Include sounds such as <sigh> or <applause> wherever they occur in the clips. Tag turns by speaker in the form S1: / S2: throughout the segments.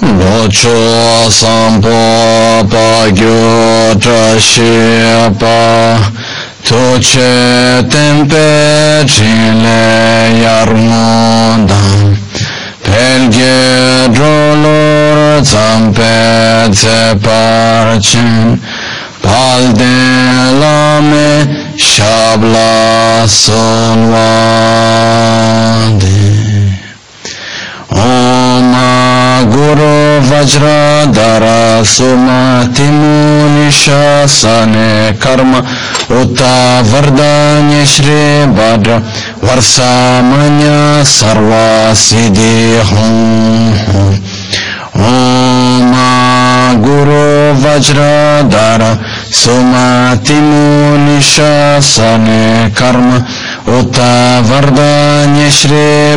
S1: Locho sampo pa gyo tra she pa To che tempe chin le yar mondan Pel ge dro lor zampe ze par chin Pal de la me shabla son wande Om Sumati Munishasane Karma Uta Vardanya Shri Bhadra Varsamanya Sarva Guru Vajradhara Sumati Munishasane Karma Uta Vardanya Shri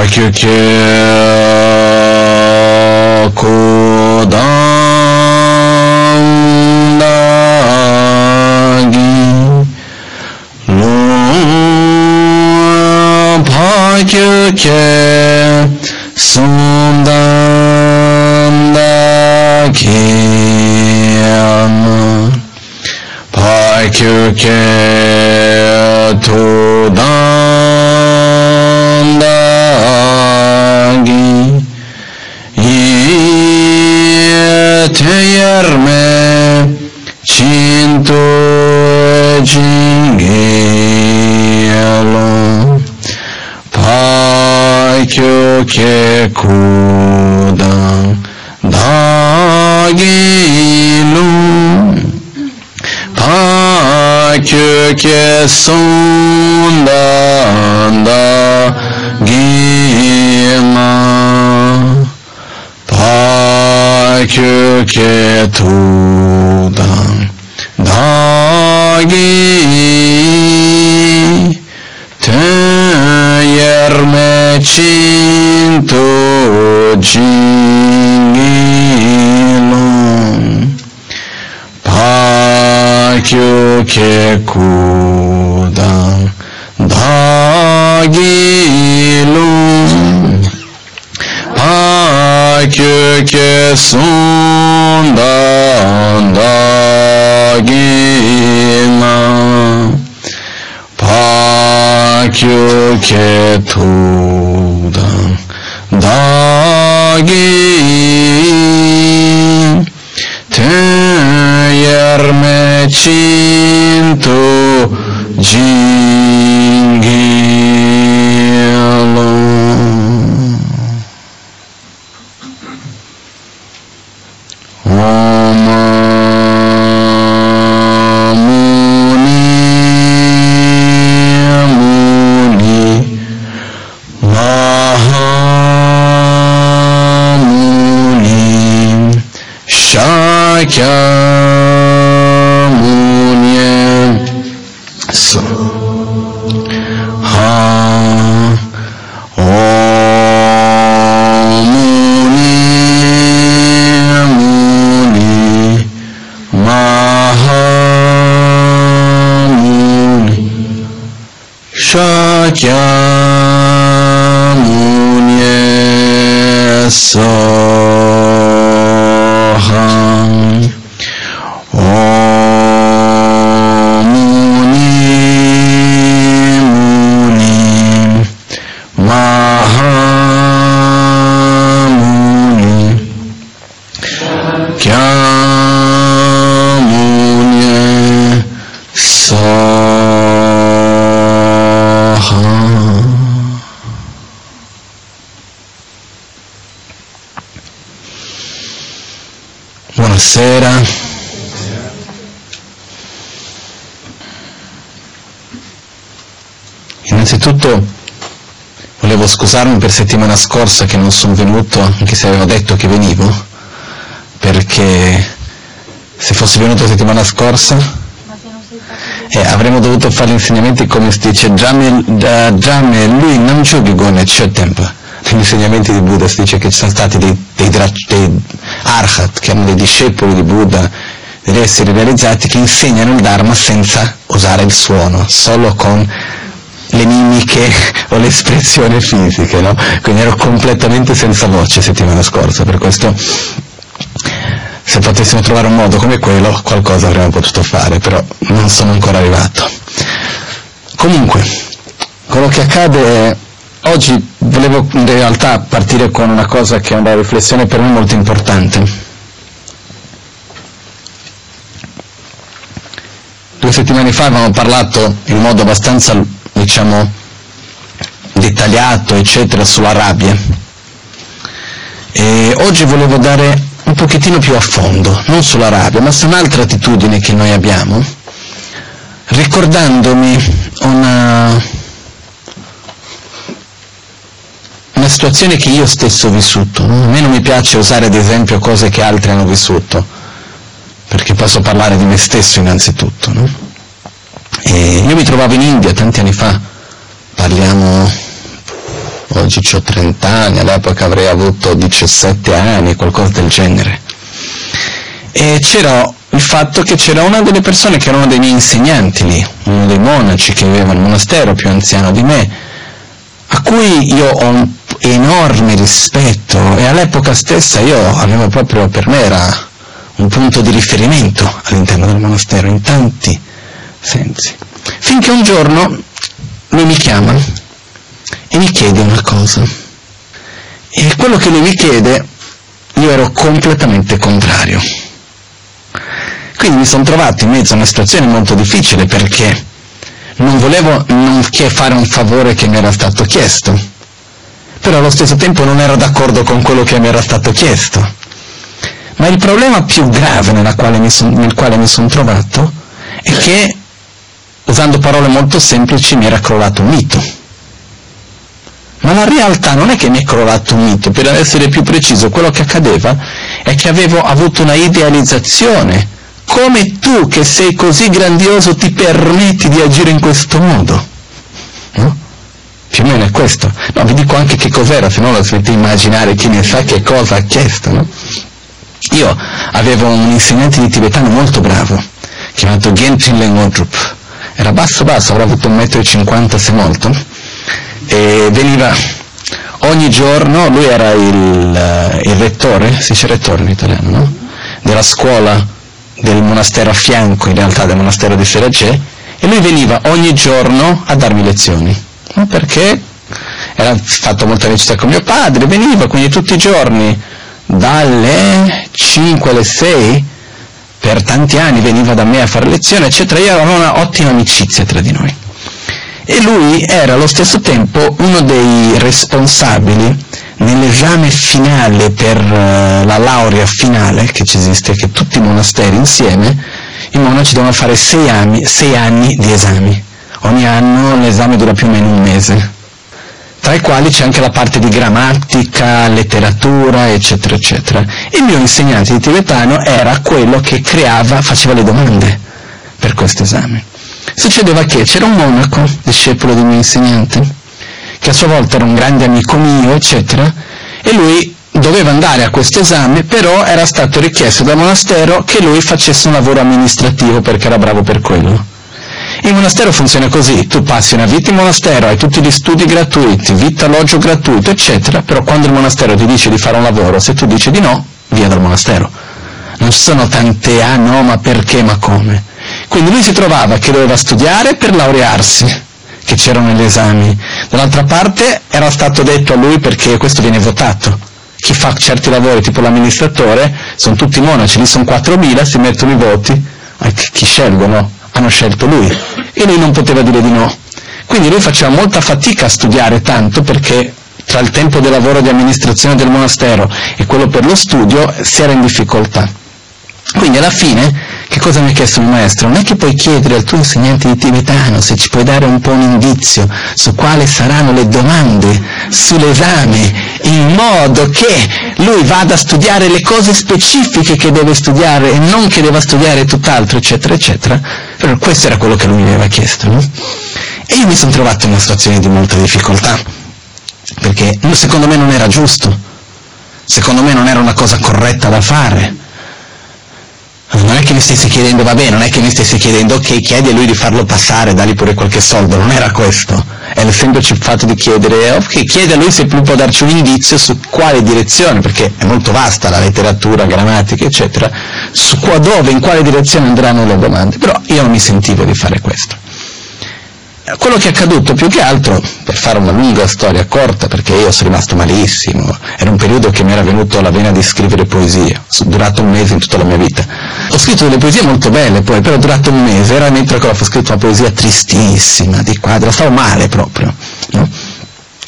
S1: sakyu kyo kodan dagi lo pakyu kyo sundan dagi ama pakyu kyo todan Teyerme Çinto Cingelo Paikyo Kekudan Dagilu Paikyo Kesunda 그렇게 도당나기 테열매친 도징이놈 박교개구 köke sundan dagima pakyuke tudan dagim tüyermeçi scusarmi per settimana scorsa che non sono venuto, anche se avevo detto che venivo, perché se fossi venuto settimana scorsa eh, avremmo dovuto fare gli insegnamenti come si dice Jamel, lui non il tempo. Negli insegnamenti di Buddha si dice che ci sono stati dei, dei, dei arhat che erano dei discepoli di Buddha degli esseri realizzati che insegnano il Dharma senza usare il suono solo con le mimiche o le espressioni fisiche, no? quindi ero completamente senza voce settimana scorsa, per questo se potessimo trovare un modo come quello qualcosa avremmo potuto fare, però non sono ancora arrivato. Comunque, quello che accade è, oggi volevo in realtà partire con una cosa che è una riflessione per me molto importante. Due settimane fa avevamo parlato in modo abbastanza diciamo, dettagliato, eccetera, sulla rabbia. E oggi volevo dare un pochettino più a fondo, non sulla rabbia, ma su un'altra attitudine che noi abbiamo, ricordandomi una, una situazione che io stesso ho vissuto. A me non mi piace usare ad esempio cose che altri hanno vissuto, perché posso parlare di me stesso innanzitutto. No? E io mi trovavo in India tanti anni fa, parliamo, oggi ho 30 anni, all'epoca avrei avuto 17 anni, qualcosa del genere. E c'era il fatto che c'era una delle persone che erano dei miei insegnanti lì, uno dei monaci che viveva nel monastero più anziano di me, a cui io ho un enorme rispetto e all'epoca stessa io avevo proprio per me era un punto di riferimento all'interno del monastero in tanti sensi. Finché un giorno lui mi chiama e mi chiede una cosa. E quello che lui mi chiede io ero completamente contrario. Quindi mi sono trovato in mezzo a una situazione molto difficile perché non volevo non che fare un favore che mi era stato chiesto, però allo stesso tempo non ero d'accordo con quello che mi era stato chiesto. Ma il problema più grave son, nel quale mi sono trovato è che usando parole molto semplici, mi era crollato un mito. Ma la realtà non è che mi è crollato un mito, per essere più preciso, quello che accadeva è che avevo avuto una idealizzazione. Come tu che sei così grandioso ti permetti di agire in questo modo? No? Più o meno è questo. No, vi dico anche che cos'era, se no lo dovete immaginare chi ne sa che cosa ha chiesto. No? Io avevo un insegnante di tibetano molto bravo, chiamato Gentrin Lengodrup, era basso basso, avrà avuto un metro e cinquanta se molto, e veniva ogni giorno, lui era il, eh, il rettore, si dice rettore in italiano, no? della scuola del monastero a fianco in realtà del monastero di Seragè, e lui veniva ogni giorno a darmi lezioni, no? perché era fatto molta amicizia con mio padre, veniva quindi tutti i giorni dalle 5 alle 6 per tanti anni veniva da me a fare lezione, eccetera, io avevo una ottima amicizia tra di noi. E lui era allo stesso tempo uno dei responsabili nell'esame finale per uh, la laurea finale che ci esiste, che tutti i monasteri insieme, i monaci devono fare sei anni, sei anni di esami. Ogni anno l'esame dura più o meno un mese tra i quali c'è anche la parte di grammatica, letteratura, eccetera, eccetera. Il mio insegnante di tibetano era quello che creava, faceva le domande per questo esame. Succedeva che c'era un monaco, discepolo del mio insegnante, che a sua volta era un grande amico mio, eccetera, e lui doveva andare a questo esame, però era stato richiesto dal monastero che lui facesse un lavoro amministrativo perché era bravo per quello. Il monastero funziona così, tu passi una vita in monastero, hai tutti gli studi gratuiti, vita, alloggio gratuito, eccetera, però quando il monastero ti dice di fare un lavoro, se tu dici di no, via dal monastero. Non ci sono tante, ah no, ma perché, ma come? Quindi lui si trovava che doveva studiare per laurearsi, che c'erano gli esami. Dall'altra parte era stato detto a lui perché questo viene votato. Chi fa certi lavori, tipo l'amministratore, sono tutti monaci, lì sono 4.000, si mettono i voti, chi scelgono? Hanno scelto lui e lui non poteva dire di no. Quindi lui faceva molta fatica a studiare tanto perché tra il tempo del lavoro di amministrazione del monastero e quello per lo studio si era in difficoltà. Quindi alla fine Che cosa mi ha chiesto il maestro? Non è che puoi chiedere al tuo insegnante di tibetano se ci puoi dare un po' un indizio su quali saranno le domande sull'esame, in modo che lui vada a studiare le cose specifiche che deve studiare e non che deva studiare tutt'altro, eccetera, eccetera. Però questo era quello che lui mi aveva chiesto. No? E io mi sono trovato in una situazione di molta difficoltà, perché secondo me non era giusto, secondo me non era una cosa corretta da fare che mi stessi chiedendo, vabbè, non è che mi stessi chiedendo, ok, chiedi a lui di farlo passare, dagli pure qualche soldo, non era questo. È il fatto di chiedere, ok, chiedi a lui se può darci un indizio su quale direzione, perché è molto vasta la letteratura, grammatica, eccetera, su qua dove, in quale direzione andranno le domande. Però io non mi sentivo di fare questo. Quello che è accaduto più che altro, per fare una lunga storia corta, perché io sono rimasto malissimo, era un periodo che mi era venuto la vena di scrivere poesie, durato un mese in tutta la mia vita. Ho scritto delle poesie molto belle poi, però durato un mese, era mentre ho scritto una poesia tristissima, di quadro, stavo male proprio. No?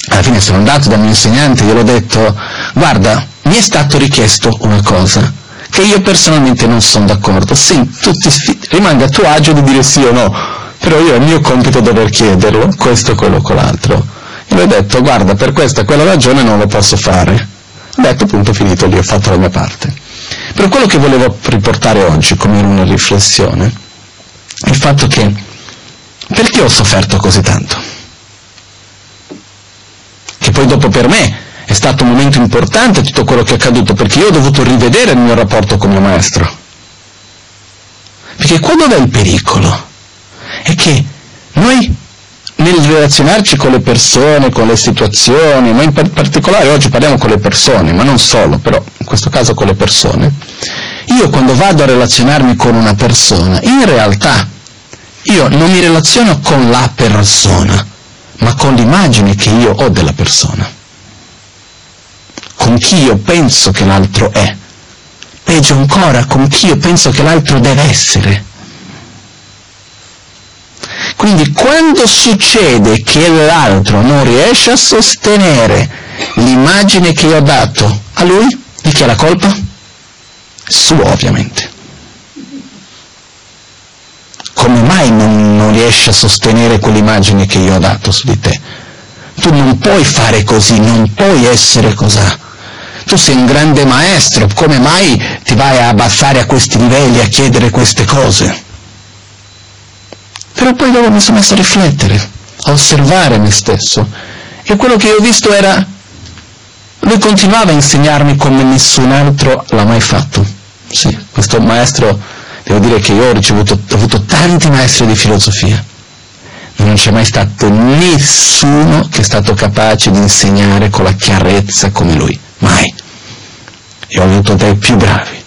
S1: Alla fine sono andato dal mio insegnante, gliel'ho detto, guarda, mi è stato richiesto una cosa, che io personalmente non sono d'accordo, sì, tu ti rimanga a tuo agio di dire sì o no, però io è il mio compito dover chiederlo, questo, quello, quell'altro. E lui ha detto, guarda, per questa e quella ragione non lo posso fare. Ho detto, punto finito, lì ho fatto la mia parte. Per quello che volevo riportare oggi come una riflessione, è il fatto che, perché ho sofferto così tanto? Che poi dopo per me è stato un momento importante tutto quello che è accaduto, perché io ho dovuto rivedere il mio rapporto con mio maestro. Perché quando è il pericolo? è che noi nel relazionarci con le persone, con le situazioni, ma in particolare oggi parliamo con le persone, ma non solo, però in questo caso con le persone, io quando vado a relazionarmi con una persona, in realtà io non mi relaziono con la persona, ma con l'immagine che io ho della persona, con chi io penso che l'altro è, peggio ancora con chi io penso che l'altro deve essere. Quindi quando succede che l'altro non riesce a sostenere l'immagine che io ho dato a lui, di chi è la colpa? Sua ovviamente. Come mai non, non riesci a sostenere quell'immagine che io ho dato su di te? Tu non puoi fare così, non puoi essere così. Tu sei un grande maestro, come mai ti vai a abbassare a questi livelli, a chiedere queste cose? Però poi dopo mi sono messo a riflettere, a osservare me stesso. E quello che ho visto era, lui continuava a insegnarmi come nessun altro l'ha mai fatto. Sì, questo maestro, devo dire che io ho ricevuto, ho avuto tanti maestri di filosofia. Non c'è mai stato nessuno che è stato capace di insegnare con la chiarezza come lui. Mai. E ho avuto dei più bravi.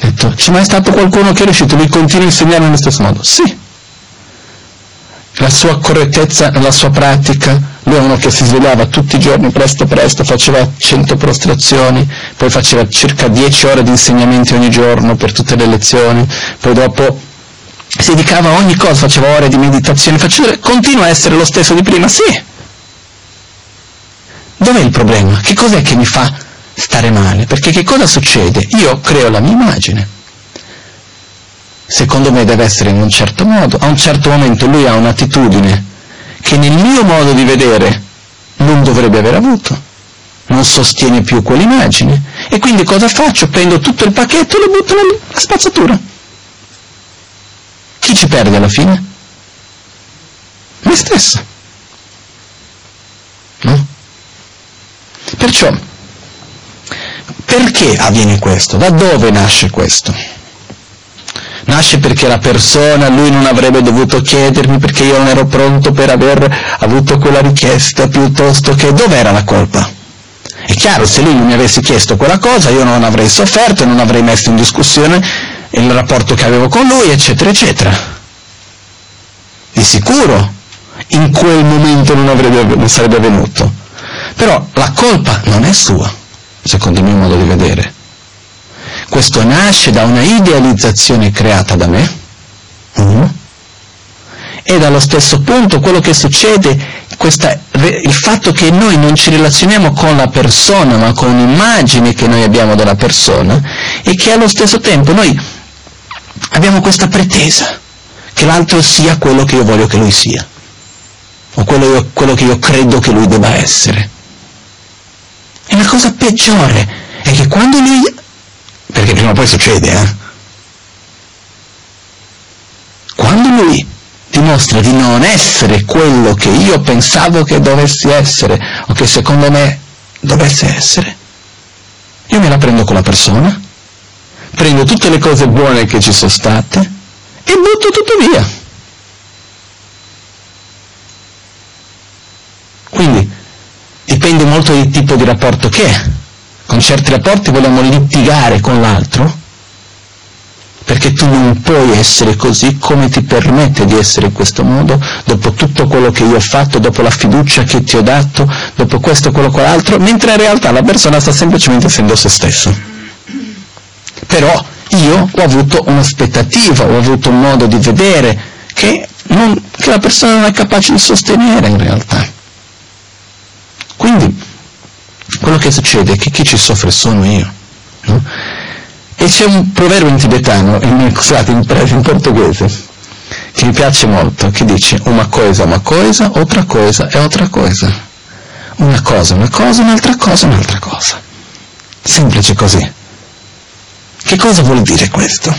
S1: Ho detto, c'è mai stato qualcuno che è riuscito? Lui continua a insegnare nello stesso modo? Sì la sua correttezza nella sua pratica, uno che si svegliava tutti i giorni presto presto, faceva 100 prostrazioni, poi faceva circa 10 ore di insegnamenti ogni giorno per tutte le lezioni, poi dopo si dedicava a ogni cosa, faceva ore di meditazione, faceva, continua a essere lo stesso di prima, sì. Dov'è il problema? Che cos'è che mi fa stare male? Perché che cosa succede? Io creo la mia immagine secondo me deve essere in un certo modo, a un certo momento lui ha un'attitudine che nel mio modo di vedere non dovrebbe aver avuto, non sostiene più quell'immagine e quindi cosa faccio? Prendo tutto il pacchetto e lo butto nella spazzatura. Chi ci perde alla fine? Me stesso. No? Perciò, perché avviene questo? Da dove nasce questo? Nasce perché la persona, lui non avrebbe dovuto chiedermi perché io non ero pronto per aver avuto quella richiesta, piuttosto che dov'era la colpa? È chiaro, se lui mi avesse chiesto quella cosa, io non avrei sofferto non avrei messo in discussione il rapporto che avevo con lui, eccetera, eccetera. Di sicuro in quel momento non, avrebbe, non sarebbe avvenuto. Però la colpa non è sua, secondo il mio modo di vedere. Questo nasce da una idealizzazione creata da me, uno, e dallo stesso punto quello che succede, questa, il fatto che noi non ci relazioniamo con la persona, ma con un'immagine che noi abbiamo della persona, e che allo stesso tempo noi abbiamo questa pretesa che l'altro sia quello che io voglio che lui sia, o quello, io, quello che io credo che lui debba essere. E la cosa peggiore è che quando perché prima o poi succede, eh? quando lui dimostra di non essere quello che io pensavo che dovessi essere, o che secondo me dovesse essere, io me la prendo con la persona, prendo tutte le cose buone che ci sono state e butto tutto via. Quindi dipende molto dal tipo di rapporto che è. Con certi rapporti vogliamo litigare con l'altro perché tu non puoi essere così come ti permette di essere in questo modo, dopo tutto quello che io ho fatto, dopo la fiducia che ti ho dato, dopo questo, quello, quell'altro, mentre in realtà la persona sta semplicemente essendo se stessa. Però io ho avuto un'aspettativa, ho avuto un modo di vedere che, non, che la persona non è capace di sostenere in realtà. Quindi, quello che succede è che chi ci soffre sono io. No? E c'è un proverbio in tibetano, in, scusate, in, in portoghese, che mi piace molto, che dice una cosa una cosa, altra cosa è altra cosa. Una cosa una cosa, un'altra cosa un'altra cosa. Semplice così. Che cosa vuol dire questo?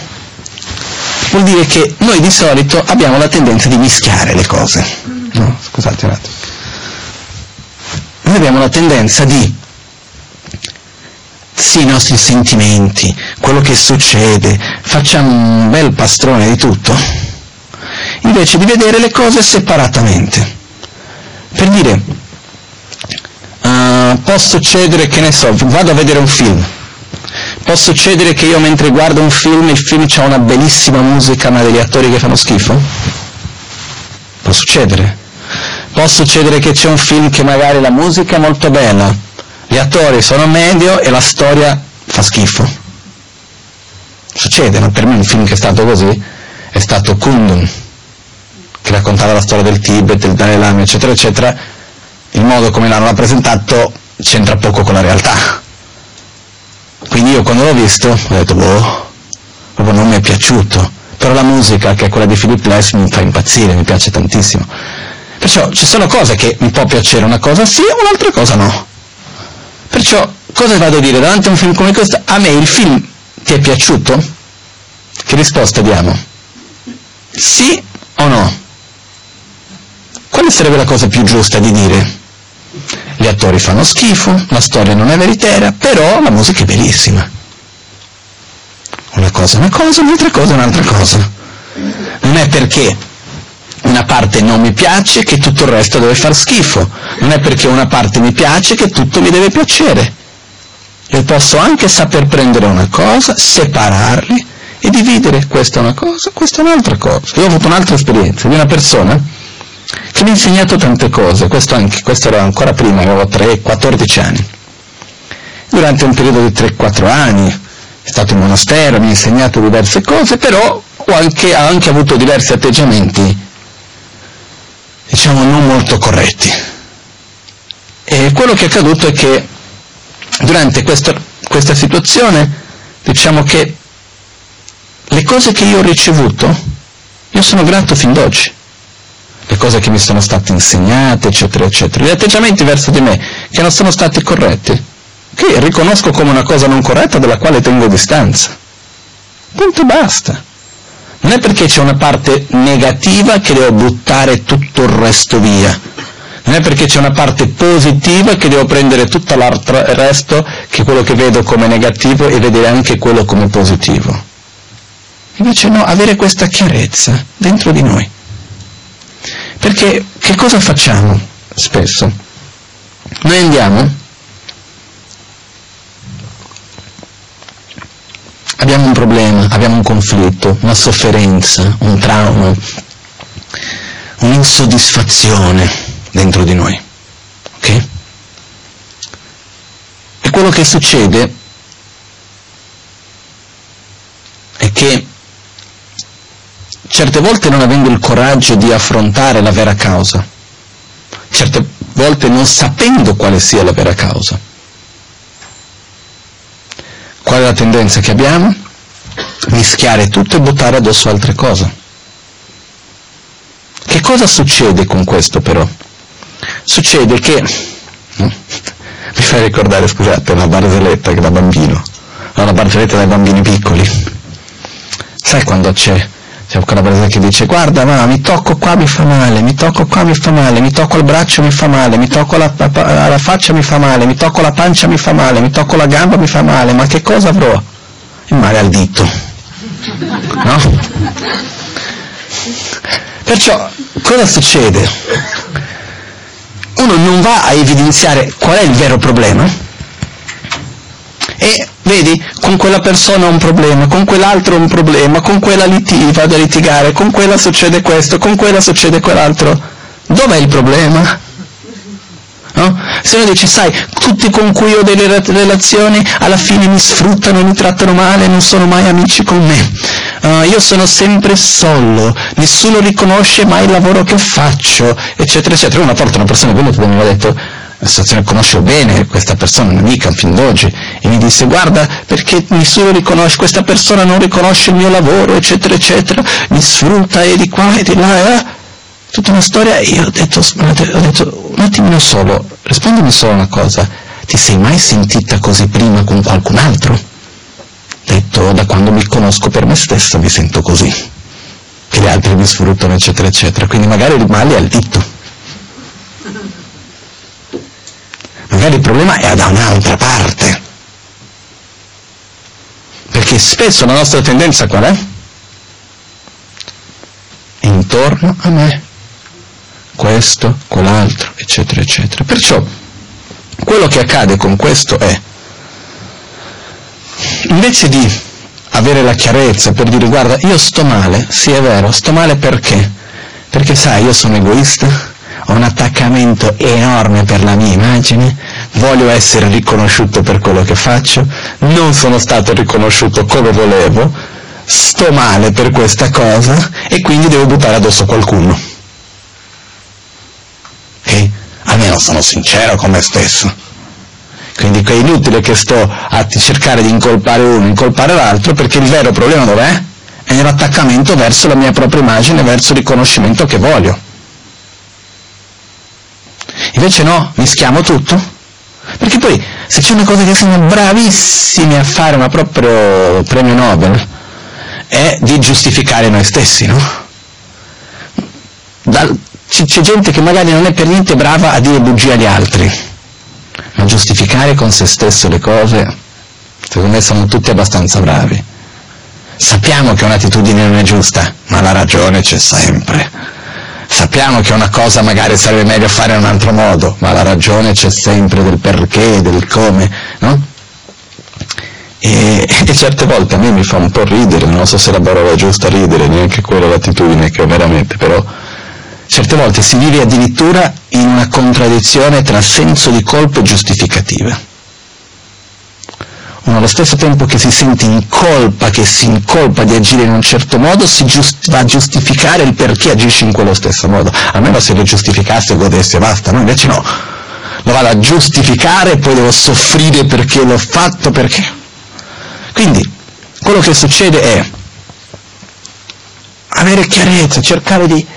S1: Vuol dire che noi di solito abbiamo la tendenza di mischiare le cose. No, scusate un attimo. Noi abbiamo la tendenza di sì, i nostri sentimenti, quello che succede, facciamo un bel pastrone di tutto, invece di vedere le cose separatamente. Per dire, uh, può succedere, che ne so, vado a vedere un film, può succedere che io mentre guardo un film, il film ha una bellissima musica ma degli attori che fanno schifo? Può succedere. Può succedere che c'è un film che magari la musica è molto bella, gli attori sono medio e la storia fa schifo. Succede, no? per me un film che è stato così è stato Kundun, che raccontava la storia del Tibet, del Dalai Lama, eccetera, eccetera. Il modo come l'hanno rappresentato c'entra poco con la realtà. Quindi io quando l'ho visto ho detto, boh, proprio non mi è piaciuto. Però la musica, che è quella di Philip Glass, mi fa impazzire, mi piace tantissimo. Perciò ci sono cose che mi può piacere una cosa sì e un'altra cosa no. Perciò cosa vado a dire davanti a un film come questo? A me il film ti è piaciuto? Che risposta diamo? Sì o no? Quale sarebbe la cosa più giusta di dire? Gli attori fanno schifo, la storia non è veritiera, però la musica è bellissima. Una cosa è una cosa, un'altra cosa è un'altra cosa. Non è perché parte non mi piace che tutto il resto deve far schifo, non è perché una parte mi piace che tutto mi deve piacere. Io posso anche saper prendere una cosa, separarli e dividere questa è una cosa, questa è un'altra cosa. Io ho avuto un'altra esperienza di una persona che mi ha insegnato tante cose, questo, anche, questo era ancora prima, avevo 3-14 anni. Durante un periodo di 3-4 anni è stato in monastero, mi ha insegnato diverse cose, però anche, ha anche avuto diversi atteggiamenti diciamo, non molto corretti. E quello che è accaduto è che durante questa, questa situazione, diciamo che le cose che io ho ricevuto, io sono grato fin d'oggi. Le cose che mi sono state insegnate, eccetera, eccetera. Gli atteggiamenti verso di me che non sono stati corretti, che riconosco come una cosa non corretta dalla quale tengo distanza. Punto basta. Non è perché c'è una parte negativa che devo buttare tutto il resto via. Non è perché c'è una parte positiva che devo prendere tutto il resto, che quello che vedo come negativo, e vedere anche quello come positivo. Invece no, avere questa chiarezza dentro di noi. Perché che cosa facciamo spesso? Noi andiamo abbiamo un problema, abbiamo un conflitto, una sofferenza, un trauma, un'insoddisfazione dentro di noi. Ok? E quello che succede è che certe volte non avendo il coraggio di affrontare la vera causa, certe volte non sapendo quale sia la vera causa, Qual è la tendenza che abbiamo? mischiare tutto e buttare addosso altre cose. Che cosa succede con questo però? Succede che, <laughs> mi fai ricordare, scusate, una barzelletta da bambino, una barzelletta dai bambini piccoli. Sai quando c'è c'è quella persona che dice guarda ma mi tocco qua mi fa male, mi tocco qua mi fa male, mi tocco il braccio mi fa male, mi tocco la, la, la faccia mi fa male, mi tocco la pancia mi fa male, mi tocco la gamba mi fa male, ma che cosa avrò? Il male al dito. No? Perciò cosa succede? Uno non va a evidenziare qual è il vero problema e Vedi, con quella persona ho un problema, con quell'altro ho un problema, con quella liti, vado a litigare, con quella succede questo, con quella succede quell'altro. Dov'è il problema? No? Se uno dice, sai, tutti con cui ho delle relazioni alla fine mi sfruttano, mi trattano male, non sono mai amici con me. Uh, io sono sempre solo, nessuno riconosce mai il lavoro che faccio, eccetera, eccetera. Una volta una persona e mi ha detto, la situazione conosce bene questa persona, un'amica fin d'oggi, e mi disse guarda perché nessuno riconosce, questa persona non riconosce il mio lavoro, eccetera, eccetera, mi sfrutta e di qua e di là, eh? tutta una storia, e io ho detto, ho detto un attimino solo, rispondimi solo una cosa, ti sei mai sentita così prima con qualcun altro? Detto, da quando mi conosco per me stessa mi sento così, che gli altri mi sfruttano, eccetera, eccetera, quindi magari il male è al dito. Magari il problema è da un'altra parte. Perché spesso la nostra tendenza qual è? Intorno a me, questo, quell'altro, eccetera, eccetera. Perciò quello che accade con questo è, invece di avere la chiarezza per dire guarda io sto male, sì è vero, sto male perché? Perché sai, io sono egoista, ho un attaccamento enorme per la mia immagine, voglio essere riconosciuto per quello che faccio, non sono stato riconosciuto come volevo, sto male per questa cosa e quindi devo buttare addosso qualcuno. E almeno sono sincero con me stesso. Quindi è inutile che sto a cercare di incolpare uno, incolpare l'altro, perché il vero problema dov'è? È nell'attaccamento verso la mia propria immagine, verso il riconoscimento che voglio. Invece no, mischiamo tutto. Perché poi se c'è una cosa che siamo bravissimi a fare, ma proprio premio Nobel, è di giustificare noi stessi, no? Dal, c'è gente che magari non è per niente brava a dire bugie agli altri, ma giustificare con se stesso le cose, secondo me sono tutti abbastanza bravi. Sappiamo che un'attitudine non è giusta, ma la ragione c'è sempre. Sappiamo che una cosa magari sarebbe meglio fare in un altro modo, ma la ragione c'è sempre del perché, del come, no? E, e, certe volte a me mi fa un po' ridere, non so se la parola è giusta ridere, neanche quella l'attitudine che ho veramente, però certe volte si vive addirittura in una contraddizione tra senso di colpa e giustificativa uno allo stesso tempo che si sente in colpa, che si incolpa di agire in un certo modo, si giust- va a giustificare il perché agisce in quello stesso modo. Almeno se lo giustificasse e godesse basta, no? Invece no, lo vado a giustificare e poi devo soffrire perché l'ho fatto, perché... Quindi, quello che succede è avere chiarezza, cercare di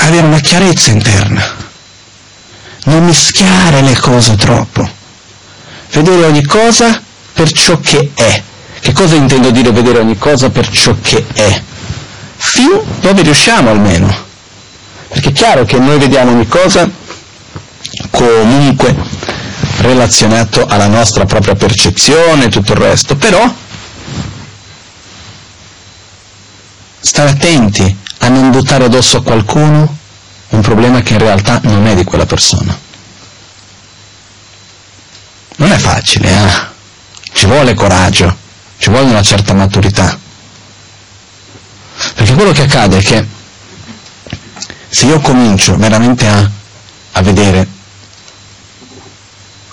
S1: avere una chiarezza interna, non mischiare le cose troppo vedere ogni cosa per ciò che è. Che cosa intendo dire vedere ogni cosa per ciò che è? Fin dove riusciamo almeno. Perché è chiaro che noi vediamo ogni cosa comunque relazionato alla nostra propria percezione e tutto il resto, però stare attenti a non buttare addosso a qualcuno un problema che in realtà non è di quella persona. Non è facile, eh? Ci vuole coraggio, ci vuole una certa maturità. Perché quello che accade è che se io comincio veramente a, a vedere,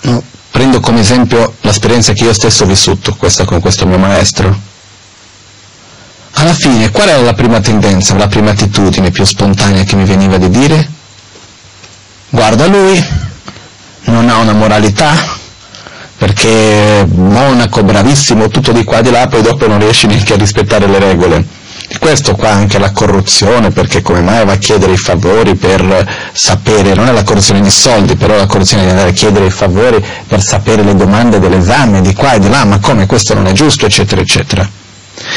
S1: no, prendo come esempio l'esperienza che io stesso ho vissuto, questa con questo mio maestro, alla fine qual era la prima tendenza, la prima attitudine più spontanea che mi veniva di dire? Guarda lui, non ha una moralità, perché monaco, bravissimo, tutto di qua e di là, poi dopo non riesci neanche a rispettare le regole. Questo qua anche la corruzione, perché come mai va a chiedere i favori per sapere, non è la corruzione di soldi, però la corruzione di andare a chiedere i favori per sapere le domande dell'esame di qua e di là, ma come questo non è giusto, eccetera, eccetera.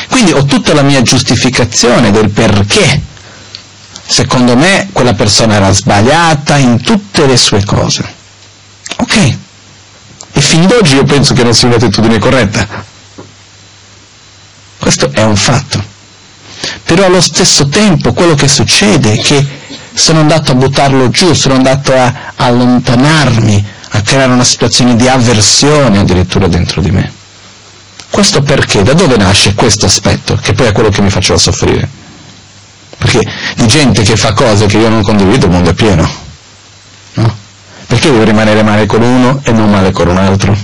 S1: Quindi ho tutta la mia giustificazione del perché secondo me quella persona era sbagliata in tutte le sue cose. Ok. E fin d'oggi io penso che non sia un'attitudine corretta. Questo è un fatto. Però allo stesso tempo quello che succede è che sono andato a buttarlo giù, sono andato a allontanarmi, a creare una situazione di avversione addirittura dentro di me. Questo perché? Da dove nasce questo aspetto, che poi è quello che mi faceva soffrire? Perché di gente che fa cose che io non condivido il mondo è pieno. Perché devo rimanere male con uno e non male con un altro?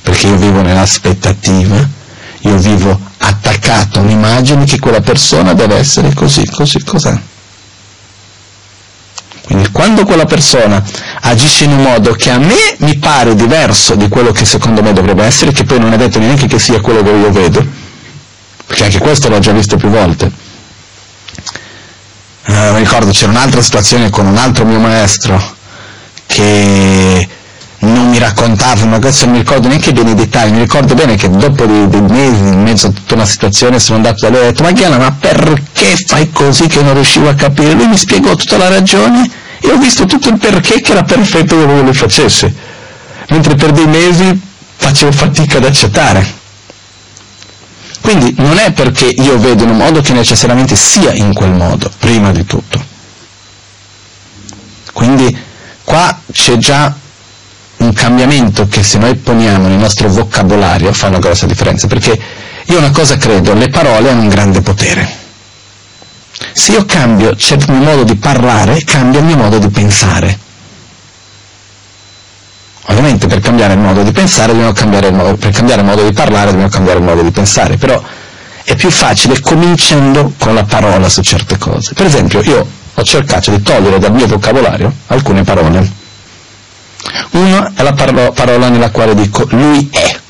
S1: Perché io vivo nell'aspettativa, io vivo attaccato a un'immagine che quella persona deve essere così, così, cos'è. Quindi quando quella persona agisce in un modo che a me mi pare diverso di quello che secondo me dovrebbe essere, che poi non è detto neanche che sia quello che io vedo, perché anche questo l'ho già visto più volte. Eh, mi ricordo c'era un'altra situazione con un altro mio maestro che non mi raccontava, ma questo non mi ricordo neanche bene i dettagli, mi ricordo bene che dopo dei, dei mesi, in mezzo a tutta una situazione, sono andato da lui e ho detto, ma Ghiana, ma perché fai così che non riuscivo a capire? Lui mi spiegò tutta la ragione e ho visto tutto il perché che era perfetto che lui facesse, mentre per dei mesi facevo fatica ad accettare. Quindi non è perché io vedo in un modo che necessariamente sia in quel modo, prima di tutto. Quindi qua c'è già un cambiamento che se noi poniamo nel nostro vocabolario fa una grossa differenza, perché io una cosa credo, le parole hanno un grande potere. Se io cambio il mio modo di parlare, cambia il mio modo di pensare. Ovviamente per cambiare il modo di pensare dobbiamo cambiare il modo, per cambiare il modo di parlare dobbiamo cambiare il modo di pensare, però è più facile cominciando con la parola su certe cose. Per esempio io ho cercato di togliere dal mio vocabolario alcune parole una è la parola, parola nella quale dico lui è.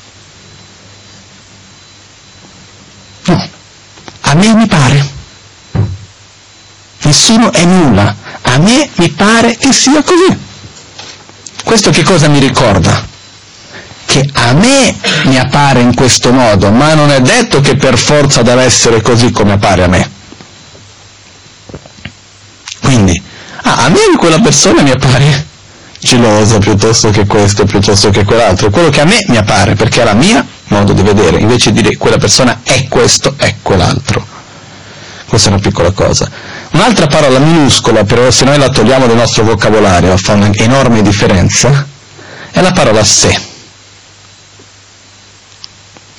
S1: No, a me mi pare. Nessuno è nulla. A me mi pare che sia così. Questo che cosa mi ricorda? Che a me mi appare in questo modo, ma non è detto che per forza deve essere così come appare a me. Quindi, ah, a me quella persona mi appare geloso piuttosto che questo, piuttosto che quell'altro, quello che a me mi appare, perché è la mia modo di vedere, invece di dire quella persona è questo, è quell'altro. Questa è una piccola cosa. Un'altra parola minuscola, però se noi la togliamo dal nostro vocabolario fa un'enorme differenza, è la parola se.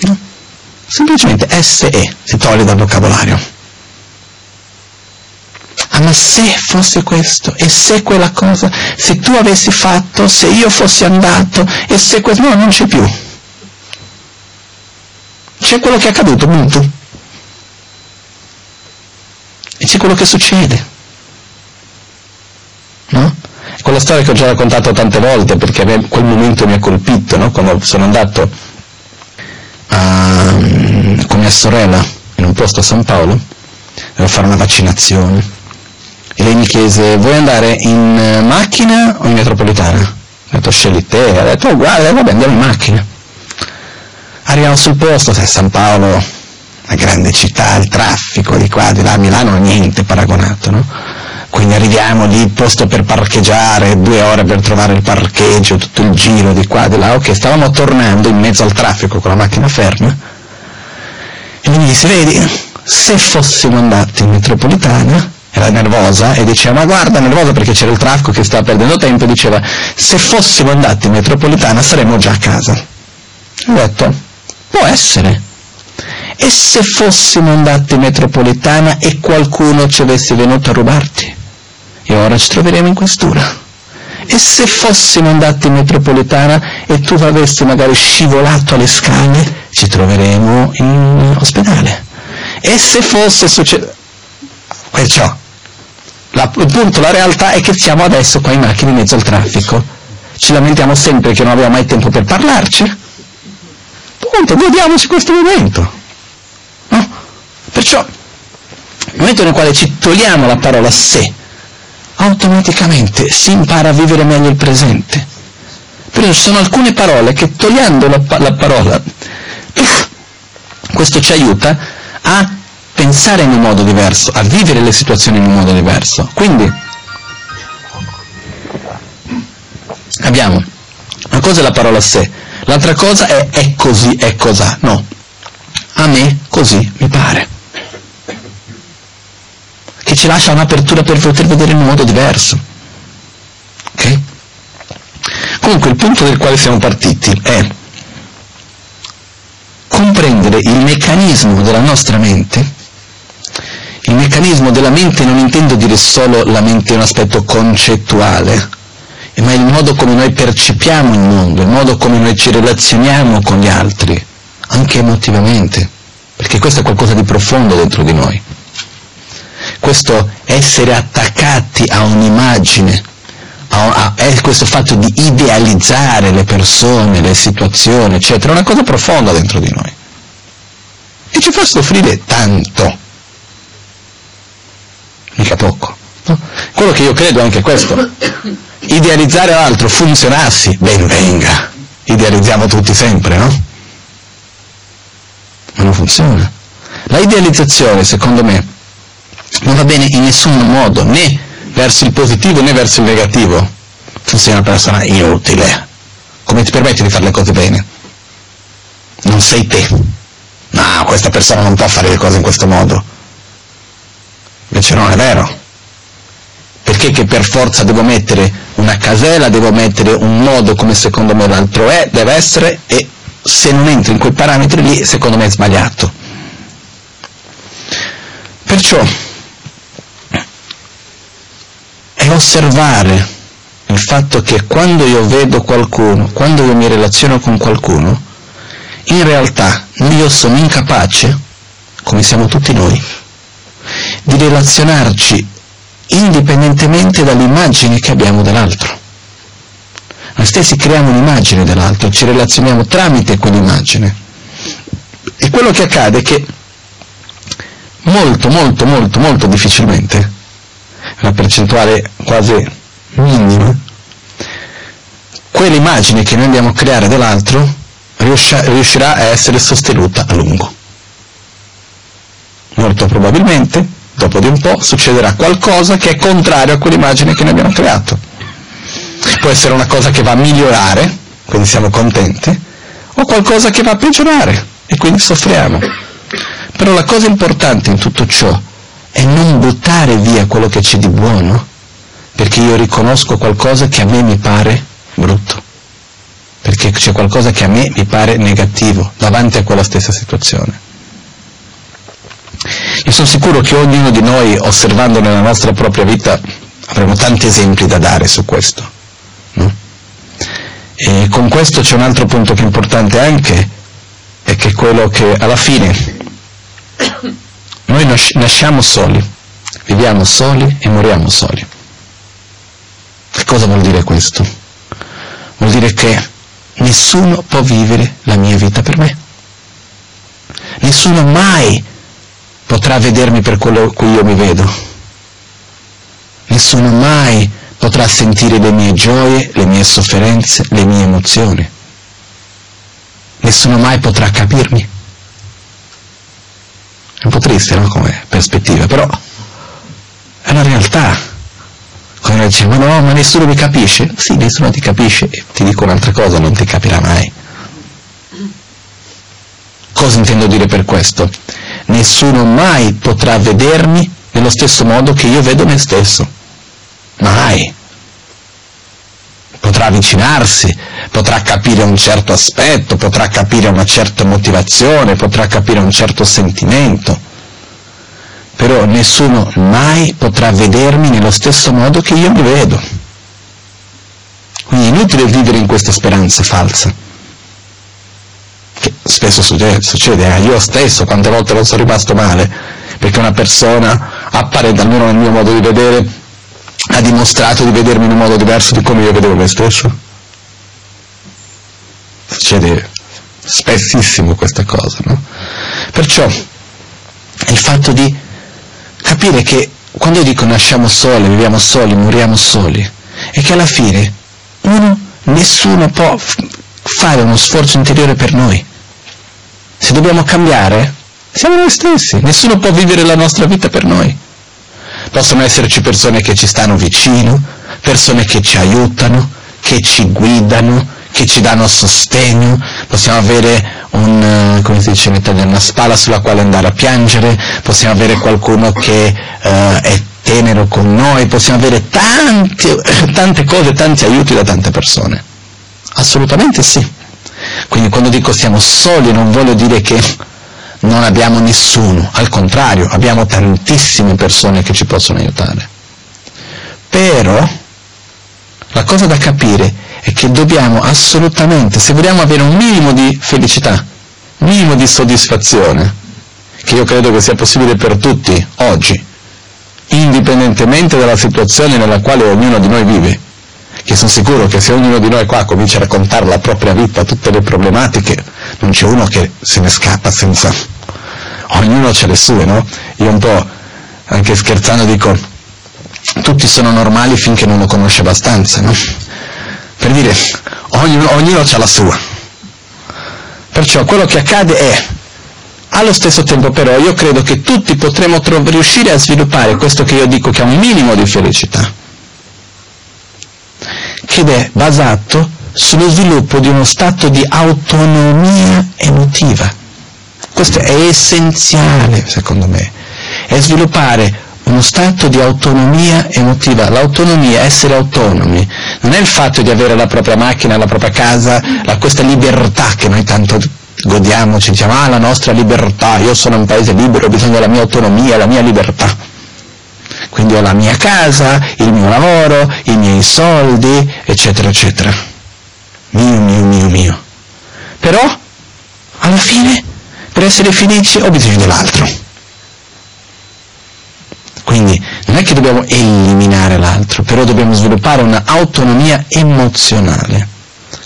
S1: No? Semplicemente SE si toglie dal vocabolario. Ah, ma se fosse questo, e se quella cosa, se tu avessi fatto, se io fossi andato, e se questo, no, non c'è più. C'è quello che è accaduto, punto. E c'è quello che succede. No? Quella storia che ho già raccontato tante volte, perché quel momento mi ha colpito, no? quando sono andato a, con mia sorella in un posto a San Paolo, devo fare una vaccinazione e lei mi chiese vuoi andare in eh, macchina o in metropolitana? Ho detto scegli te, ha detto oh, guarda, vabbè andiamo in macchina. Arriviamo sul posto, sai, San Paolo, una grande città, il traffico di qua, di là, Milano niente paragonato, no? Quindi arriviamo lì, posto per parcheggiare, due ore per trovare il parcheggio, tutto il giro di qua, di là, ok, stavamo tornando in mezzo al traffico con la macchina ferma, e mi disse, vedi, se fossimo andati in metropolitana, era nervosa e diceva ma guarda nervosa perché c'era il traffico che stava perdendo tempo e diceva se fossimo andati in metropolitana saremmo già a casa. Ho detto può essere e se fossimo andati in metropolitana e qualcuno ci avesse venuto a rubarti e ora ci troveremo in questura e se fossimo andati in metropolitana e tu avessi magari scivolato alle scale ci troveremo in ospedale e se fosse successo Perciò, la, il punto, la realtà è che siamo adesso qua in macchina in mezzo al traffico. ci lamentiamo sempre che non abbiamo mai tempo per parlarci. Punto, godiamoci questo momento. No? Perciò, nel momento nel quale ci togliamo la parola se, automaticamente si impara a vivere meglio il presente. Però sono alcune parole che togliendo la, la parola, questo ci aiuta a pensare in un modo diverso, a vivere le situazioni in un modo diverso. Quindi abbiamo una cosa è la parola se, l'altra cosa è è così, è cos'ha. No, a me così mi pare. Che ci lascia un'apertura per poter vedere in un modo diverso. Ok? Comunque il punto del quale siamo partiti è comprendere il meccanismo della nostra mente il meccanismo della mente non intendo dire solo la mente in un aspetto concettuale, ma il modo come noi percepiamo il mondo, il modo come noi ci relazioniamo con gli altri, anche emotivamente, perché questo è qualcosa di profondo dentro di noi. Questo essere attaccati a un'immagine, a, a, è questo fatto di idealizzare le persone, le situazioni, eccetera, è una cosa profonda dentro di noi. E ci fa soffrire tanto mica poco. No? Quello che io credo è anche questo. Idealizzare l'altro, funzionassi, ben venga. Idealizziamo tutti sempre, no? Ma non funziona. La idealizzazione, secondo me, non va bene in nessun modo, né verso il positivo né verso il negativo. Tu sei una persona inutile. Come ti permetti di fare le cose bene? Non sei te. No, questa persona non può fare le cose in questo modo Invece non è vero. Perché che per forza devo mettere una casella, devo mettere un modo come secondo me l'altro è, deve essere, e se non entro in quei parametri lì, secondo me è sbagliato. Perciò è osservare il fatto che quando io vedo qualcuno, quando io mi relaziono con qualcuno, in realtà io sono incapace, come siamo tutti noi, di relazionarci indipendentemente dall'immagine che abbiamo dell'altro. Noi stessi creiamo un'immagine dell'altro, ci relazioniamo tramite quell'immagine. E quello che accade è che molto, molto, molto, molto difficilmente, una percentuale quasi minima, quell'immagine che noi andiamo a creare dell'altro riuscirà a essere sostenuta a lungo. Molto probabilmente, dopo di un po', succederà qualcosa che è contrario a quell'immagine che noi abbiamo creato. Può essere una cosa che va a migliorare, quindi siamo contenti, o qualcosa che va a peggiorare, e quindi soffriamo. Però la cosa importante in tutto ciò è non buttare via quello che c'è di buono, perché io riconosco qualcosa che a me mi pare brutto, perché c'è qualcosa che a me mi pare negativo davanti a quella stessa situazione. Io sono sicuro che ognuno di noi, osservando nella nostra propria vita, avremo tanti esempi da dare su questo. No? E con questo c'è un altro punto che è importante anche, è che quello che alla fine noi nasciamo soli, viviamo soli e moriamo soli. Che cosa vuol dire questo? Vuol dire che nessuno può vivere la mia vita per me. Nessuno mai potrà vedermi per quello cui io mi vedo. Nessuno mai potrà sentire le mie gioie, le mie sofferenze, le mie emozioni. Nessuno mai potrà capirmi. È un po' triste, no? Come prospettiva, però è una realtà. Come dice, ma no, ma nessuno mi capisce? Sì, nessuno ti capisce. E ti dico un'altra cosa, non ti capirà mai. Cosa intendo dire per questo? Nessuno mai potrà vedermi nello stesso modo che io vedo me stesso. Mai. Potrà avvicinarsi, potrà capire un certo aspetto, potrà capire una certa motivazione, potrà capire un certo sentimento, però nessuno mai potrà vedermi nello stesso modo che io mi vedo. Quindi è inutile vivere in questa speranza falsa che spesso succede, succede eh? io stesso quante volte non sono rimasto male, perché una persona, apparente almeno nel mio modo di vedere, ha dimostrato di vedermi in un modo diverso di come io vedevo me stesso. succede spessissimo questa cosa, no? Perciò il fatto di capire che quando io dico nasciamo soli, viviamo soli, moriamo soli, è che alla fine uno, nessuno può fare uno sforzo interiore per noi. Se dobbiamo cambiare, siamo noi stessi, nessuno può vivere la nostra vita per noi. Possono esserci persone che ci stanno vicino, persone che ci aiutano, che ci guidano, che ci danno sostegno, possiamo avere un, eh, come si dice in italiano, una spalla sulla quale andare a piangere, possiamo avere qualcuno che uh, è tenero con noi, possiamo avere tanti, tante cose, tanti aiuti da tante persone. Assolutamente sì. Quindi quando dico siamo soli non voglio dire che non abbiamo nessuno, al contrario, abbiamo tantissime persone che ci possono aiutare. Però la cosa da capire è che dobbiamo assolutamente, se vogliamo avere un minimo di felicità, un minimo di soddisfazione, che io credo che sia possibile per tutti oggi, indipendentemente dalla situazione nella quale ognuno di noi vive, che sono sicuro che se ognuno di noi qua comincia a raccontare la propria vita, tutte le problematiche, non c'è uno che se ne scappa senza... Ognuno ha le sue, no? Io un po' anche scherzando dico, tutti sono normali finché non lo conosce abbastanza, no? Per dire, ognuno, ognuno ha la sua. Perciò quello che accade è, allo stesso tempo però, io credo che tutti potremo riuscire a sviluppare questo che io dico che è un minimo di felicità, che è basato sullo sviluppo di uno stato di autonomia emotiva. Questo è essenziale, secondo me, è sviluppare uno stato di autonomia emotiva. L'autonomia, essere autonomi, non è il fatto di avere la propria macchina, la propria casa, la, questa libertà che noi tanto godiamo, ci diciamo, ah la nostra libertà, io sono un paese libero, ho bisogno della mia autonomia, la mia libertà. Quindi ho la mia casa, il mio lavoro, i miei soldi, eccetera, eccetera. Mio, mio, mio, mio. Però, alla fine, per essere felici ho bisogno dell'altro. Quindi non è che dobbiamo eliminare l'altro, però dobbiamo sviluppare un'autonomia emozionale.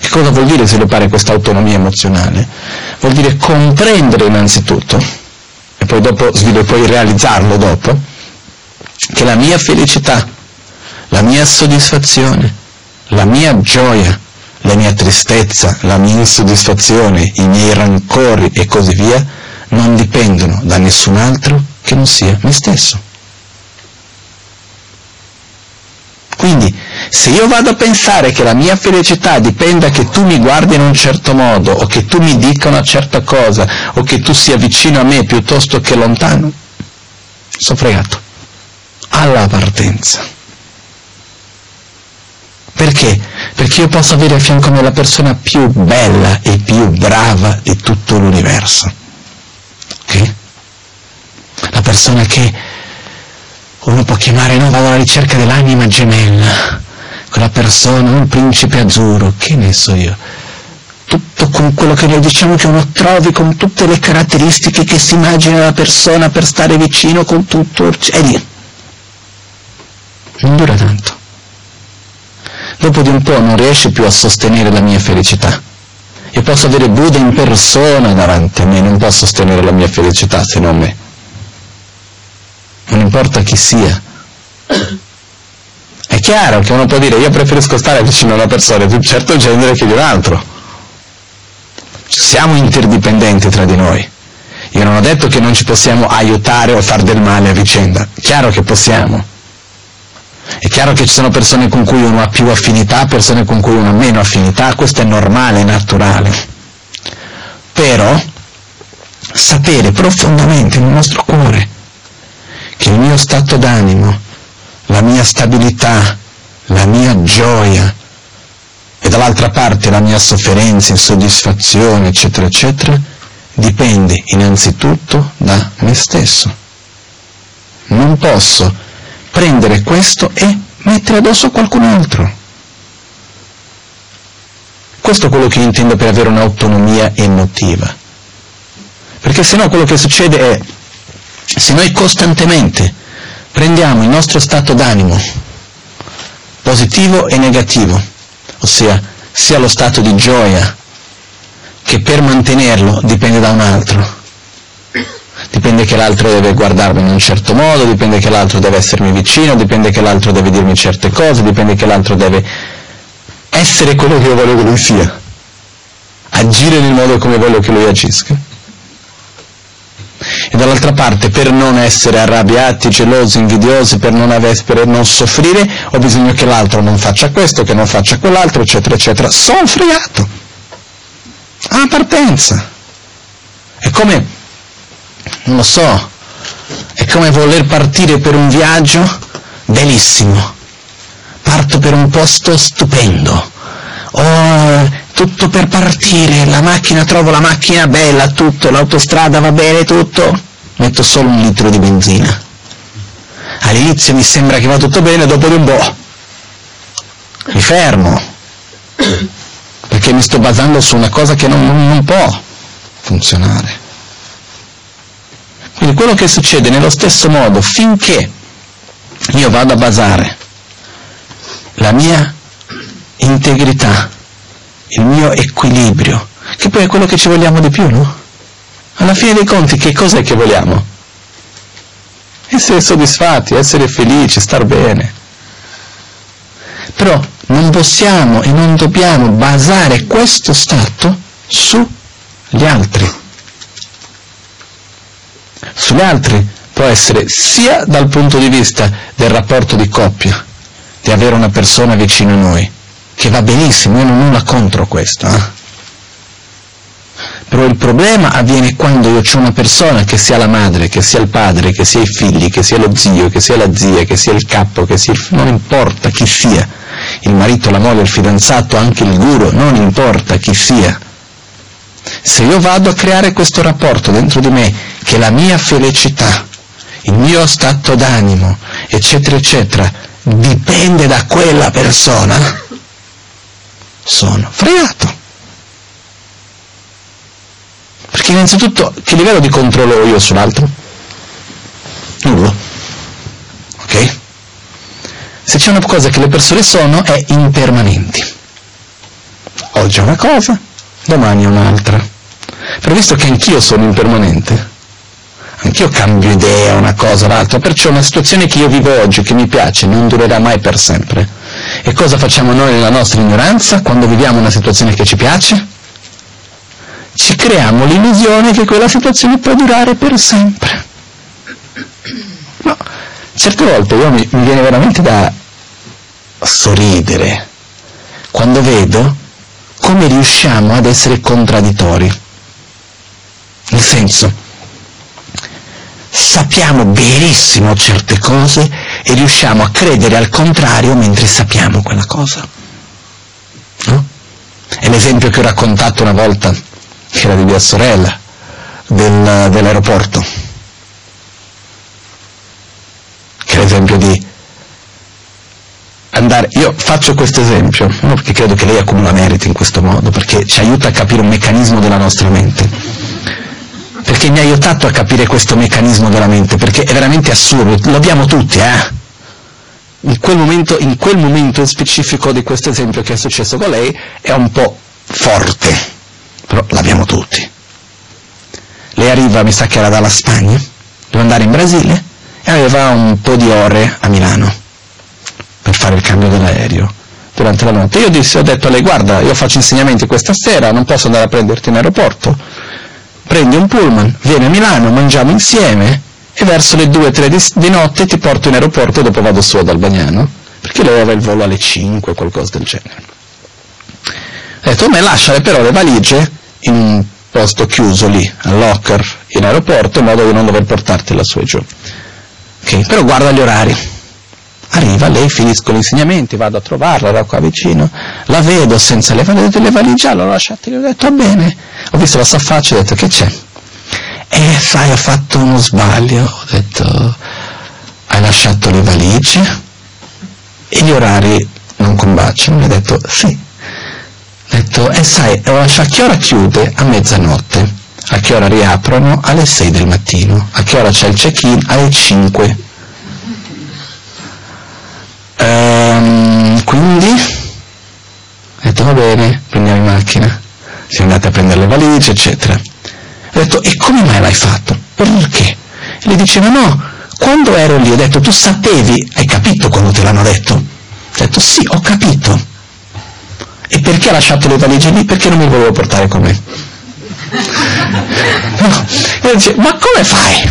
S1: Che cosa vuol dire sviluppare questa autonomia emozionale? Vuol dire comprendere innanzitutto, e poi, dopo, poi realizzarlo dopo, che la mia felicità, la mia soddisfazione, la mia gioia, la mia tristezza, la mia insoddisfazione, i miei rancori e così via, non dipendono da nessun altro che non sia me stesso. Quindi, se io vado a pensare che la mia felicità dipenda che tu mi guardi in un certo modo, o che tu mi dica una certa cosa, o che tu sia vicino a me piuttosto che lontano, sono fregato. Alla partenza. Perché? Perché io posso avere a fianco a me la persona più bella e più brava di tutto l'universo. Ok? La persona che uno può chiamare no, vado alla ricerca dell'anima gemella, quella persona, un principe azzurro, che ne so io. Tutto con quello che noi diciamo che uno trovi con tutte le caratteristiche che si immagina la persona per stare vicino con tutto, è lì. Non dura tanto. Dopo di un po' non riesce più a sostenere la mia felicità. Io posso avere Buddha in persona davanti a me, non posso sostenere la mia felicità se non me non importa chi sia. È chiaro che uno può dire io preferisco stare vicino a una persona di un certo genere che di un altro. Siamo interdipendenti tra di noi. Io non ho detto che non ci possiamo aiutare o far del male a vicenda. Chiaro che possiamo. È chiaro che ci sono persone con cui uno ha più affinità, persone con cui uno ha meno affinità, questo è normale, è naturale. Però sapere profondamente nel nostro cuore che il mio stato d'animo, la mia stabilità, la mia gioia e dall'altra parte la mia sofferenza, insoddisfazione, eccetera, eccetera, dipende innanzitutto da me stesso. Non posso prendere questo e mettere addosso qualcun altro. Questo è quello che io intendo per avere un'autonomia emotiva. Perché se no quello che succede è se noi costantemente prendiamo il nostro stato d'animo, positivo e negativo, ossia sia lo stato di gioia mantenerlo dipende da un altro. Dipende che l'altro deve guardarmi in un certo modo, dipende che l'altro deve essermi vicino, dipende che l'altro deve dirmi certe cose, dipende che l'altro deve essere quello che io voglio che lui sia, agire nel modo come voglio che lui agisca. E dall'altra parte, per non essere arrabbiati, gelosi, invidiosi, per non, avere, per non soffrire, ho bisogno che l'altro non faccia questo, che non faccia quell'altro, eccetera, eccetera. Sono fregato. A partenza. È come, non lo so, è come voler partire per un viaggio bellissimo. Parto per un posto stupendo. Oh, tutto per partire, la macchina, trovo la macchina bella, tutto, l'autostrada va bene, tutto, metto solo un litro di benzina. All'inizio mi sembra che va tutto bene, dopo di un po' mi fermo, perché mi sto basando su una cosa che non, non, non può funzionare. Quindi quello che succede nello stesso modo, finché io vado a basare la mia integrità il mio equilibrio, che poi è quello che ci vogliamo di più, no? Alla fine dei conti che cos'è che vogliamo? Essere soddisfatti, essere felici, star bene. Però non possiamo e non dobbiamo basare questo stato sugli altri. Sugli altri può essere sia dal punto di vista del rapporto di coppia, di avere una persona vicino a noi, che va benissimo, io non ho nulla contro questo, eh? però il problema avviene quando io ho una persona che sia la madre, che sia il padre, che sia i figli, che sia lo zio, che sia la zia, che sia il capo, che sia il... non importa chi sia, il marito, la moglie, il fidanzato, anche il guru, non importa chi sia. Se io vado a creare questo rapporto dentro di me, che la mia felicità, il mio stato d'animo, eccetera, eccetera, dipende da quella persona, sono fregato. Perché innanzitutto che livello di controllo ho io sull'altro? Nullo. Ok? Se c'è una cosa che le persone sono è impermanenti. Oggi è una cosa, domani è un'altra. Però visto che anch'io sono impermanente, anch'io cambio idea, una cosa, l'altra, perciò una situazione che io vivo oggi, che mi piace, non durerà mai per sempre e cosa facciamo noi nella nostra ignoranza quando viviamo una situazione che ci piace? Ci creiamo l'illusione che quella situazione può durare per sempre. No, certe volte io mi, mi viene veramente da sorridere quando vedo come riusciamo ad essere contraddittori. Nel senso, sappiamo benissimo certe cose e riusciamo a credere al contrario mentre sappiamo quella cosa. No? È l'esempio che ho raccontato una volta, che era di mia sorella, del, dell'aeroporto. Che è l'esempio di andare... Io faccio questo esempio, no? perché credo che lei accumula meriti in questo modo, perché ci aiuta a capire un meccanismo della nostra mente perché mi ha aiutato a capire questo meccanismo veramente, perché è veramente assurdo, lo abbiamo tutti, eh? In quel, momento, in quel momento specifico di questo esempio che è successo con lei è un po' forte, però l'abbiamo tutti. Lei arriva, mi sa che era dalla Spagna, doveva andare in Brasile e aveva un po' di ore a Milano per fare il cambio dell'aereo durante la notte. Io dissi, ho detto a lei, guarda, io faccio insegnamenti questa sera, non posso andare a prenderti in aeroporto, prendi un pullman, vieni a Milano, mangiamo insieme e verso le 2-3 di, di, notte ti porto in aeroporto e dopo vado su ad Albagnano, perché lei aveva il volo alle 5 qualcosa del genere. Ho detto, me lasciare però le valigie in un posto chiuso lì, al locker, in aeroporto, in modo da non dover portartela su e giù. Ok, però guarda gli orari. Arriva lei, finisco gli insegnamenti, vado a trovarla, era qua vicino, la vedo senza le valigie, le valigie, l'ho lasciate, gli ho detto, va bene, ho visto la sua faccia ho detto, che c'è? E sai, ho fatto uno sbaglio, ho detto, hai lasciato le valigie e gli orari non combaciano, mi ha detto, sì. Ho detto, e sai, a che ora chiude? A mezzanotte. A che ora riaprono? Alle 6 del mattino. A che ora c'è il check-in? Alle 5 Ehm, quindi ho detto va bene, prendiamo in macchina. siamo andati a prendere le valigie, eccetera. Ho detto, e come mai l'hai fatto? Perché? E le diceva, no, quando ero lì ho detto, tu sapevi, hai capito quando te l'hanno detto? Ho detto, sì, ho capito. E perché ha lasciato le valigie lì? Perché non mi volevo portare con me. <laughs> No. E dice, ma come fai?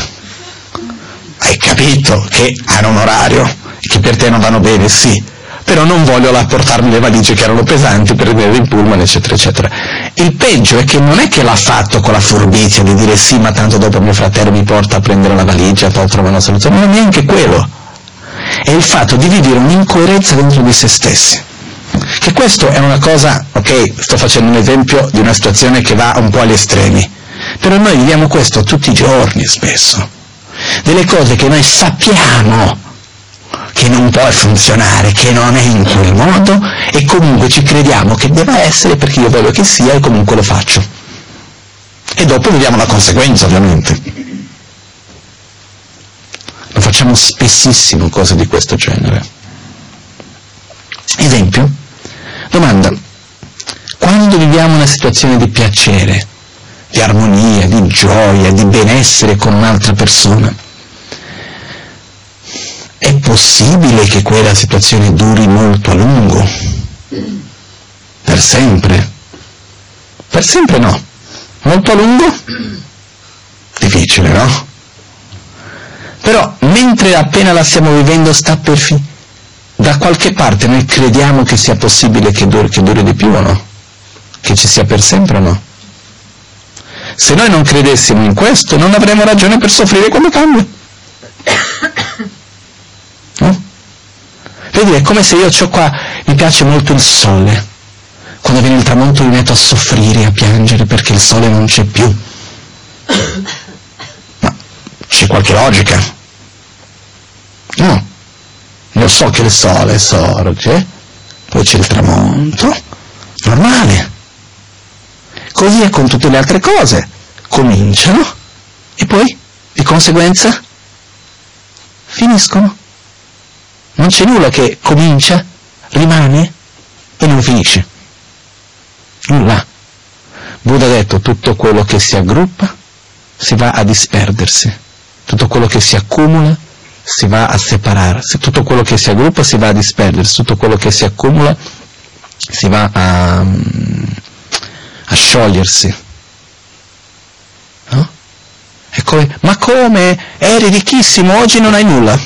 S1: Hai capito che hanno un orario che per te non vanno bene? Sì però non voglio là portarmi le valigie che erano pesanti per rimanere in pullman, eccetera, eccetera. Il peggio è che non è che l'ha fatto con la furbizia di dire sì, ma tanto dopo mio fratello mi porta a prendere la valigia, poi trovo una soluzione, non è neanche quello. È il fatto di vivere un'incoerenza dentro di se stessi. Che questo è una cosa, ok, sto facendo un esempio di una situazione che va un po' agli estremi, però noi viviamo questo tutti i giorni spesso. Delle cose che noi sappiamo che non può funzionare, che non è in quel modo e comunque ci crediamo che debba essere perché io voglio che sia e comunque lo faccio. E dopo vediamo la conseguenza ovviamente. Lo facciamo spessissimo cose di questo genere. Esempio, domanda, quando viviamo una situazione di piacere, di armonia, di gioia, di benessere con un'altra persona, è possibile che quella situazione duri molto a lungo? Per sempre? Per sempre no. Molto a lungo? Difficile, no? Però mentre appena la stiamo vivendo sta per finire, da qualche parte noi crediamo che sia possibile che duri, che duri di più o no? Che ci sia per sempre o no? Se noi non credessimo in questo non avremmo ragione per soffrire quando cambia. Vedi, è come se io ho qua, mi piace molto il sole. Quando viene il tramonto mi metto a soffrire, a piangere perché il sole non c'è più. Ma c'è qualche logica? No. Io so che il sole sorge, poi c'è il tramonto, normale. Così è con tutte le altre cose. Cominciano e poi, di conseguenza, finiscono. Non c'è nulla che comincia, rimane e non finisce. Nulla. Buddha ha detto tutto quello che si aggruppa si va a disperdersi, tutto quello che si accumula si va a separarsi, tutto quello che si aggruppa si va a disperdersi, tutto quello che si accumula si va a, a sciogliersi. No? Come, ma come? Eri ricchissimo, oggi non hai nulla.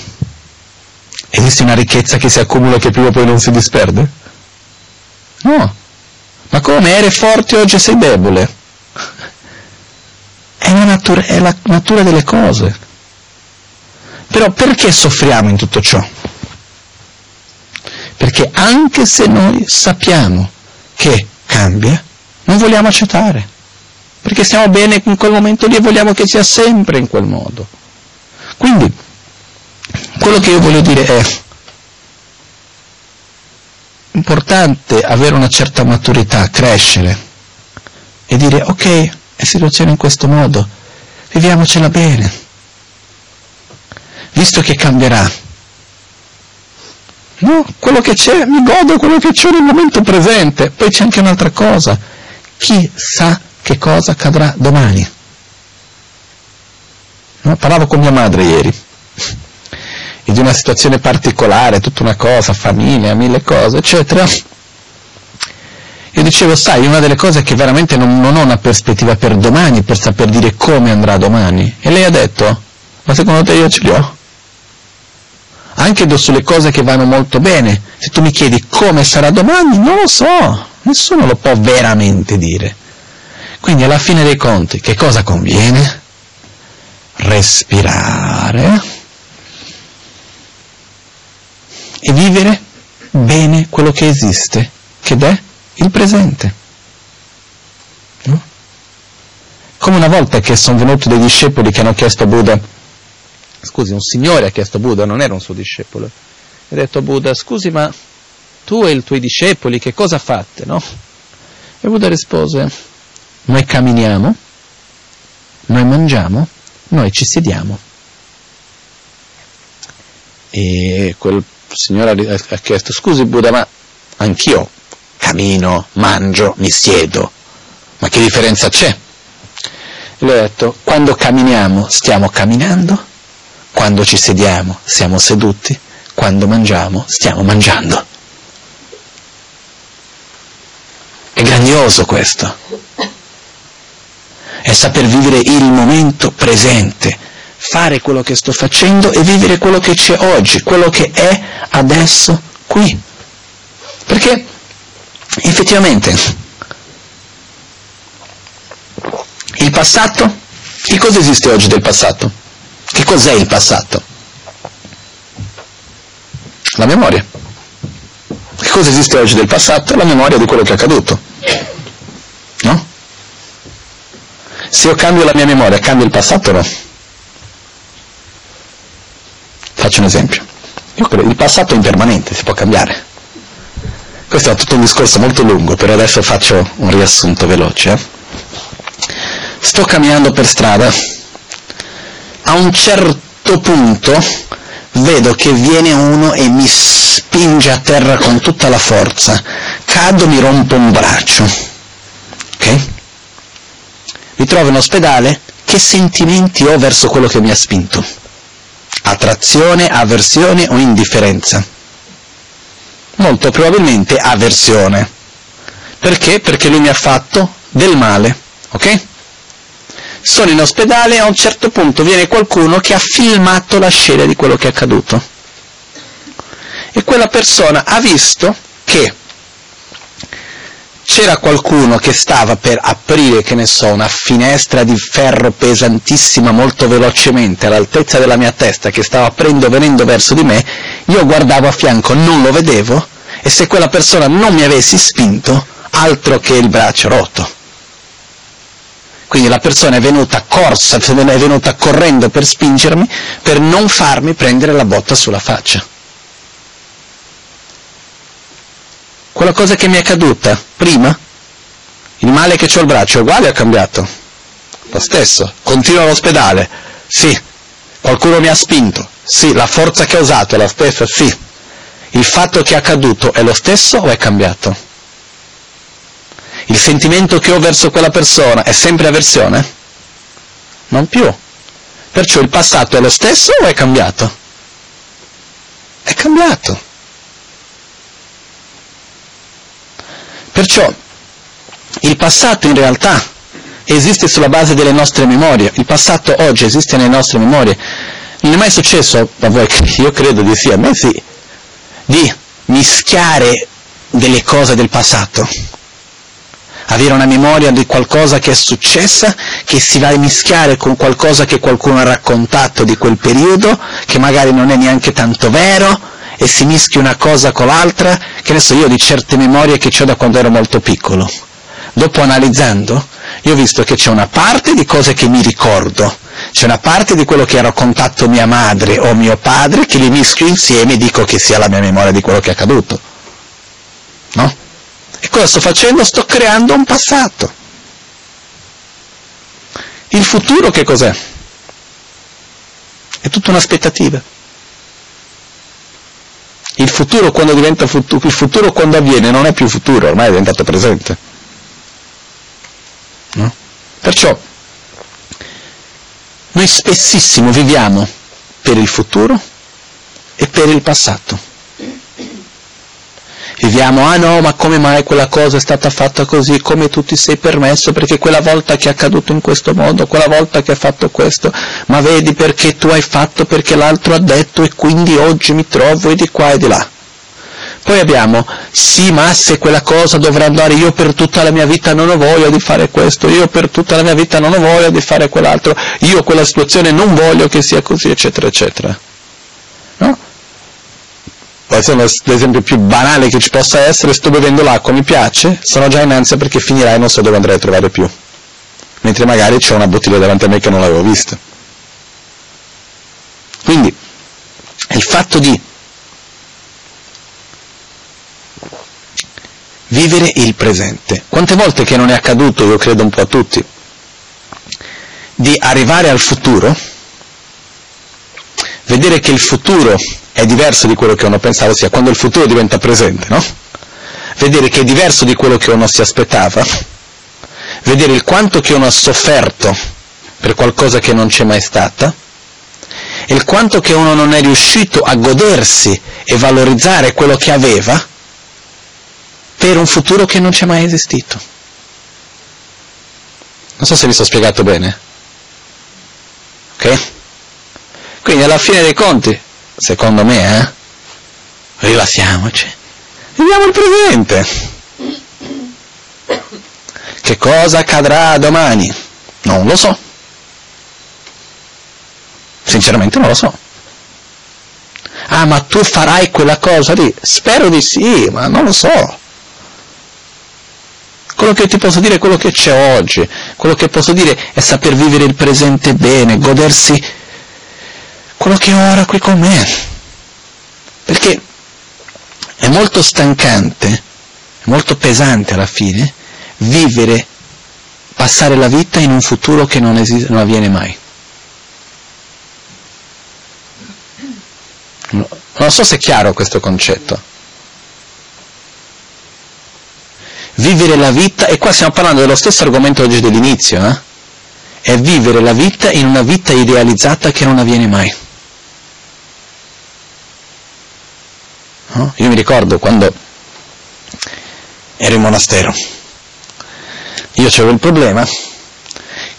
S1: Esiste una ricchezza che si accumula che prima o poi non si disperde? No. Ma come eri forte oggi sei debole? È la, natura, è la natura delle cose. Però perché soffriamo in tutto ciò? Perché anche se noi sappiamo che cambia, non vogliamo accettare. Perché stiamo bene in quel momento lì e vogliamo che sia sempre in quel modo. Quindi, quello che io voglio dire è importante avere una certa maturità, crescere e dire ok, è situazione in questo modo, viviamocela bene, visto che cambierà. No, quello che c'è, mi godo quello che c'è nel momento presente. Poi c'è anche un'altra cosa. Chi sa che cosa accadrà domani? No, parlavo con mia madre ieri e di una situazione particolare, tutta una cosa, famiglia, mille cose, eccetera. Io dicevo, sai, una delle cose è che veramente non, non ho una prospettiva per domani, per saper dire come andrà domani. E lei ha detto, ma secondo te io ce li ho? Anche sulle cose che vanno molto bene. Se tu mi chiedi come sarà domani, non lo so, nessuno lo può veramente dire. Quindi alla fine dei conti, che cosa conviene? Respirare e vivere bene quello che esiste, che è il presente. No? Come una volta che sono venuti dei discepoli che hanno chiesto a Buddha, scusi, un signore ha chiesto a Buddha, non era un suo discepolo, ha detto a Buddha, scusi ma tu e i tuoi discepoli che cosa fate, no? E Buddha rispose, noi camminiamo, noi mangiamo, noi ci sediamo. E quel il Signore ha chiesto, scusi Buddha, ma anch'io cammino, mangio, mi siedo. Ma che differenza c'è? E lui ha detto, quando camminiamo stiamo camminando, quando ci sediamo siamo seduti, quando mangiamo stiamo mangiando. È grandioso questo. È saper vivere il momento presente, fare quello che sto facendo e vivere quello che c'è oggi, quello che è adesso qui. Perché effettivamente il passato, che cosa esiste oggi del passato? Che cos'è il passato? La memoria. Che cosa esiste oggi del passato? La memoria di quello che è accaduto. No? Se io cambio la mia memoria, cambio il passato o no? Faccio un esempio. Io credo, il passato è impermanente, si può cambiare. Questo è tutto un discorso molto lungo, però adesso faccio un riassunto veloce. Eh? Sto camminando per strada, a un certo punto vedo che viene uno e mi spinge a terra con tutta la forza, cado, mi rompo un braccio. Ok? Mi trovo in ospedale, che sentimenti ho verso quello che mi ha spinto? Attrazione, avversione o indifferenza? Molto probabilmente avversione. Perché? Perché lui mi ha fatto del male, ok? Sono in ospedale e a un certo punto viene qualcuno che ha filmato la scena di quello che è accaduto. E quella persona ha visto che c'era qualcuno che stava per aprire, che ne so, una finestra di ferro pesantissima molto velocemente all'altezza della mia testa che stava aprendo venendo verso di me, io guardavo a fianco, non lo vedevo e se quella persona non mi avessi spinto, altro che il braccio rotto. Quindi la persona è venuta corsa, è venuta correndo per spingermi, per non farmi prendere la botta sulla faccia. Quella cosa che mi è caduta prima, il male che ho al braccio è uguale o è cambiato? Lo stesso, continuo all'ospedale, sì, qualcuno mi ha spinto, sì, la forza che ho usato è la stessa, sì, il fatto che è accaduto è lo stesso o è cambiato? Il sentimento che ho verso quella persona è sempre avversione? Non più. Perciò il passato è lo stesso o è cambiato? È cambiato. Perciò il passato in realtà esiste sulla base delle nostre memorie, il passato oggi esiste nelle nostre memorie. Non è mai successo, a voi, <laughs> io credo di sì, a me sì, di mischiare delle cose del passato, avere una memoria di qualcosa che è successa, che si va a mischiare con qualcosa che qualcuno ha raccontato di quel periodo, che magari non è neanche tanto vero, e si mischia una cosa con l'altra, che ne so io di certe memorie che ho da quando ero molto piccolo. Dopo analizzando, io ho visto che c'è una parte di cose che mi ricordo, c'è una parte di quello che ha raccontato mia madre o mio padre che li mischio insieme e dico che sia la mia memoria di quello che è accaduto. No? E cosa sto facendo? Sto creando un passato. Il futuro che cos'è? È tutta un'aspettativa. Il futuro quando diventa futuro, il futuro quando avviene non è più futuro, ormai è diventato presente. No? Perciò noi spessissimo viviamo per il futuro e per il passato. Viviamo, ah no, ma come mai quella cosa è stata fatta così, come tu ti sei permesso, perché quella volta che è accaduto in questo modo, quella volta che hai fatto questo, ma vedi perché tu hai fatto, perché l'altro ha detto e quindi oggi mi trovo e di qua e di là. Poi abbiamo, sì, ma se quella cosa dovrà andare, io per tutta la mia vita non ho voglia di fare questo, io per tutta la mia vita non ho voglia di fare quell'altro, io quella situazione non voglio che sia così, eccetera, eccetera. È l'esempio più banale che ci possa essere, sto bevendo l'acqua, mi piace, sono già in ansia perché finirà e non so dove andrei a trovare più. Mentre magari c'è una bottiglia davanti a me che non l'avevo vista. Quindi, il fatto di vivere il presente. Quante volte che non è accaduto, io credo un po' a tutti, di arrivare al futuro, vedere che il futuro è diverso di quello che uno pensava, ossia quando il futuro diventa presente, no? Vedere che è diverso di quello che uno si aspettava, vedere il quanto che uno ha sofferto per qualcosa che non c'è mai stata, e il quanto che uno non è riuscito a godersi e valorizzare quello che aveva per un futuro che non c'è mai esistito. Non so se vi sto spiegato bene. Ok? Quindi alla fine dei conti, secondo me, eh, rilassiamoci, viviamo il presente. Che cosa accadrà domani? Non lo so. Sinceramente non lo so. Ah, ma tu farai quella cosa lì? Spero di sì, ma non lo so. Quello che ti posso dire è quello che c'è oggi. Quello che posso dire è saper vivere il presente bene, godersi quello che ora qui con me. Perché è molto stancante, molto pesante alla fine, vivere, passare la vita in un futuro che non, esiste, non avviene mai. Non so se è chiaro questo concetto. Vivere la vita, e qua stiamo parlando dello stesso argomento oggi dell'inizio, eh? è vivere la vita in una vita idealizzata che non avviene mai. No? Io mi ricordo quando ero in monastero, io avevo il problema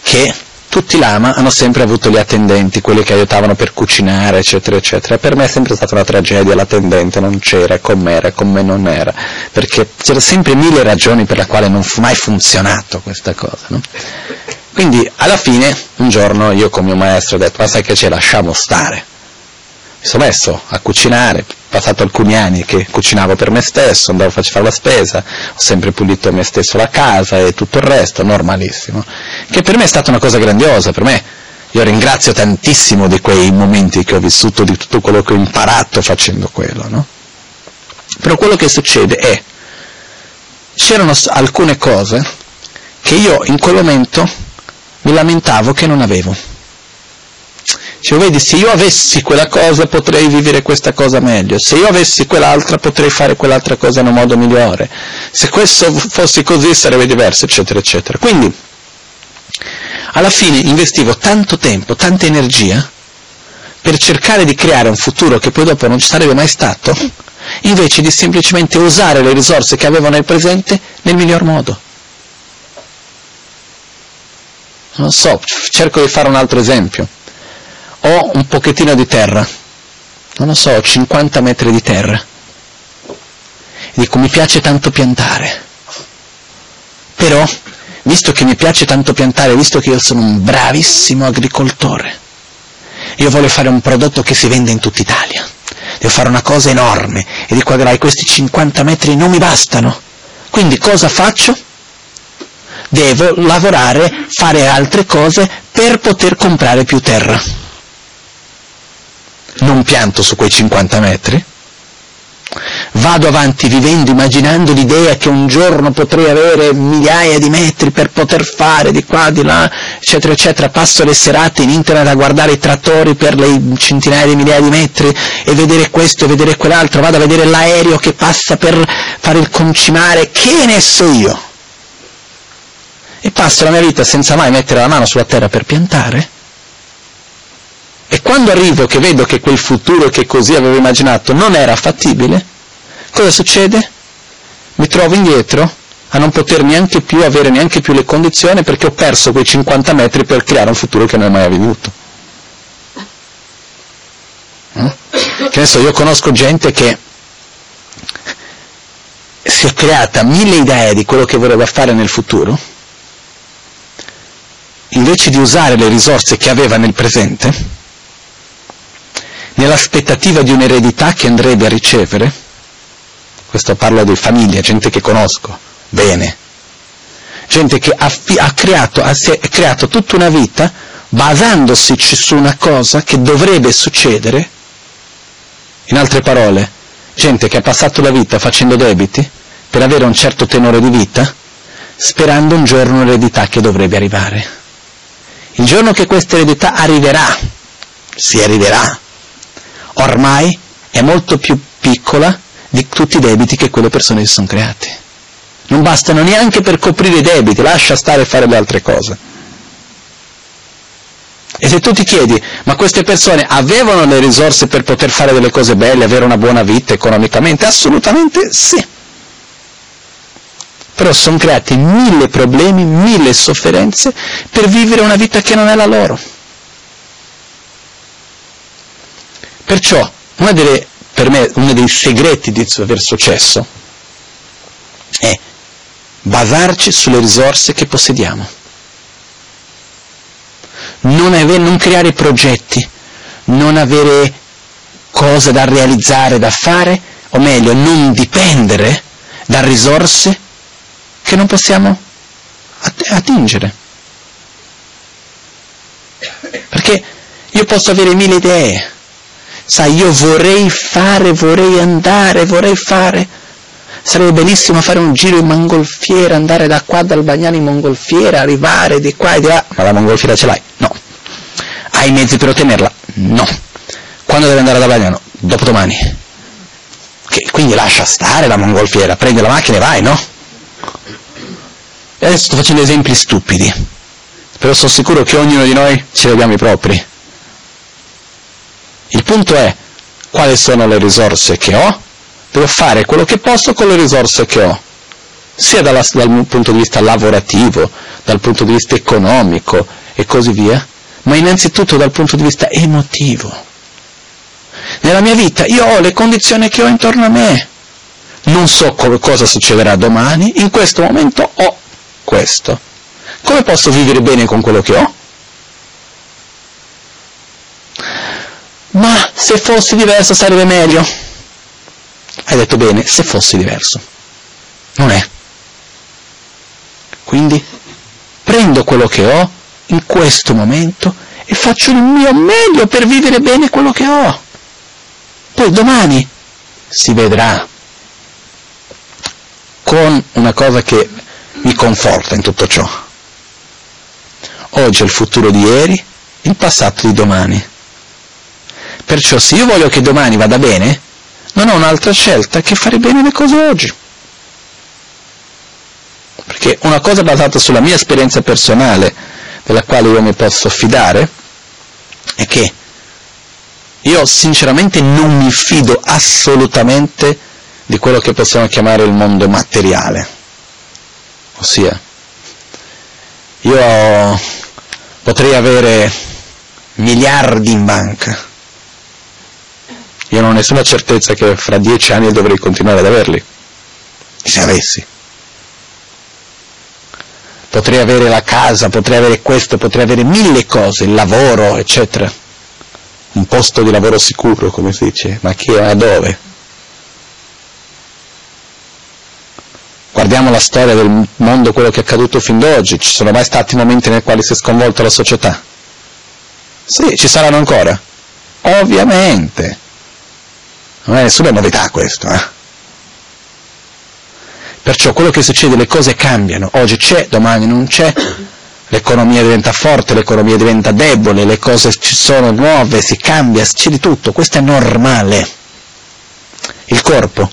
S1: che tutti lama hanno sempre avuto gli attendenti, quelli che aiutavano per cucinare, eccetera, eccetera. Per me è sempre stata una tragedia l'attendente, non c'era, com'era, come non era, perché c'erano sempre mille ragioni per le quali non fu mai funzionato questa cosa. No? Quindi alla fine, un giorno io con mio maestro ho detto, ma sai che ci lasciamo stare mi sono messo a cucinare, passato alcuni anni che cucinavo per me stesso, andavo a fare la spesa, ho sempre pulito me stesso la casa e tutto il resto, normalissimo, che per me è stata una cosa grandiosa, per me io ringrazio tantissimo di quei momenti che ho vissuto, di tutto quello che ho imparato facendo quello, no? Però quello che succede è, c'erano alcune cose che io in quel momento mi lamentavo che non avevo cioè, vedi, se io avessi quella cosa potrei vivere questa cosa meglio, se io avessi quell'altra potrei fare quell'altra cosa in un modo migliore, se questo fosse così sarebbe diverso, eccetera, eccetera. Quindi, alla fine investivo tanto tempo, tanta energia per cercare di creare un futuro che poi dopo non ci sarebbe mai stato, invece di semplicemente usare le risorse che avevo nel presente nel miglior modo. Non so, cerco di fare un altro esempio ho un pochettino di terra, non lo so, 50 metri di terra. Dico, mi piace tanto piantare. Però, visto che mi piace tanto piantare, visto che io sono un bravissimo agricoltore, io voglio fare un prodotto che si vende in tutta Italia. Devo fare una cosa enorme e dico, agrai, questi 50 metri non mi bastano. Quindi cosa faccio? Devo lavorare, fare altre cose per poter comprare più terra non pianto su quei 50 metri, vado avanti vivendo, immaginando l'idea che un giorno potrei avere migliaia di metri per poter fare di qua, di là, eccetera, eccetera, passo le serate in internet a guardare i trattori per le centinaia di migliaia di metri e vedere questo e vedere quell'altro, vado a vedere l'aereo che passa per fare il concimare, che ne so io? E passo la mia vita senza mai mettere la mano sulla terra per piantare? E quando arrivo che vedo che quel futuro che così avevo immaginato non era fattibile, cosa succede? Mi trovo indietro a non poter neanche più avere neanche più le condizioni perché ho perso quei 50 metri per creare un futuro che non ho mai avuto. Eh? Che adesso io conosco gente che si è creata mille idee di quello che voleva fare nel futuro, invece di usare le risorse che aveva nel presente, nell'aspettativa di un'eredità che andrebbe a ricevere, questo parlo di famiglia, gente che conosco bene, gente che ha, ha, creato, ha, ha creato tutta una vita basandosi su una cosa che dovrebbe succedere, in altre parole, gente che ha passato la vita facendo debiti per avere un certo tenore di vita, sperando un giorno un'eredità che dovrebbe arrivare. Il giorno che questa eredità arriverà, si arriverà, ormai è molto più piccola di tutti i debiti che quelle persone si sono create. non bastano neanche per coprire i debiti, lascia stare fare le altre cose. E se tu ti chiedi, ma queste persone avevano le risorse per poter fare delle cose belle, avere una buona vita economicamente? Assolutamente sì. Però sono creati mille problemi, mille sofferenze per vivere una vita che non è la loro. Perciò, delle, per me, uno dei segreti di aver successo è basarci sulle risorse che possediamo. Non, avere, non creare progetti, non avere cose da realizzare, da fare, o meglio, non dipendere da risorse che non possiamo attingere. Perché io posso avere mille idee, sai, io vorrei fare, vorrei andare, vorrei fare, Sarebbe bellissimo fare un giro in mongolfiera, andare da qua dal Bagnano in mongolfiera, arrivare di qua e di là. Ma la mongolfiera ce l'hai? No. Hai i mezzi per ottenerla? No. Quando devi andare da Bagnano? Dopodomani. Che, quindi lascia stare la mongolfiera, prendi la macchina e vai, no? Adesso sto facendo esempi stupidi, però sono sicuro che ognuno di noi ce li abbiamo i propri. Il punto è quali sono le risorse che ho devo fare quello che posso con le risorse che ho, sia dalla, dal punto di vista lavorativo, dal punto di vista economico e così via, ma innanzitutto dal punto di vista emotivo. Nella mia vita io ho le condizioni che ho intorno a me, non so cosa succederà domani, in questo momento ho questo. Come posso vivere bene con quello che ho? Ma se fosse diverso sarebbe meglio. Hai detto bene, se fosse diverso. Non è. Quindi prendo quello che ho in questo momento e faccio il mio meglio per vivere bene quello che ho. Poi domani si vedrà con una cosa che mi conforta in tutto ciò. Oggi è il futuro di ieri, il passato di domani. Perciò se io voglio che domani vada bene, non ho un'altra scelta che fare bene le cose oggi. Perché una cosa basata sulla mia esperienza personale, della quale io mi posso fidare, è che io sinceramente non mi fido assolutamente di quello che possiamo chiamare il mondo materiale. Ossia, io potrei avere miliardi in banca, io non ho nessuna certezza che fra dieci anni dovrei continuare ad averli, se avessi. Potrei avere la casa, potrei avere questo, potrei avere mille cose, il lavoro, eccetera. Un posto di lavoro sicuro, come si dice, ma chi è dove? Guardiamo la storia del mondo, quello che è accaduto fin d'oggi, ci sono mai stati momenti nei quali si è sconvolta la società? Sì, ci saranno ancora? Ovviamente. Non è nessuna novità questo, eh? Perciò quello che succede, le cose cambiano, oggi c'è, domani non c'è, l'economia diventa forte, l'economia diventa debole, le cose ci sono nuove, si cambia, c'è di tutto, questo è normale. Il corpo.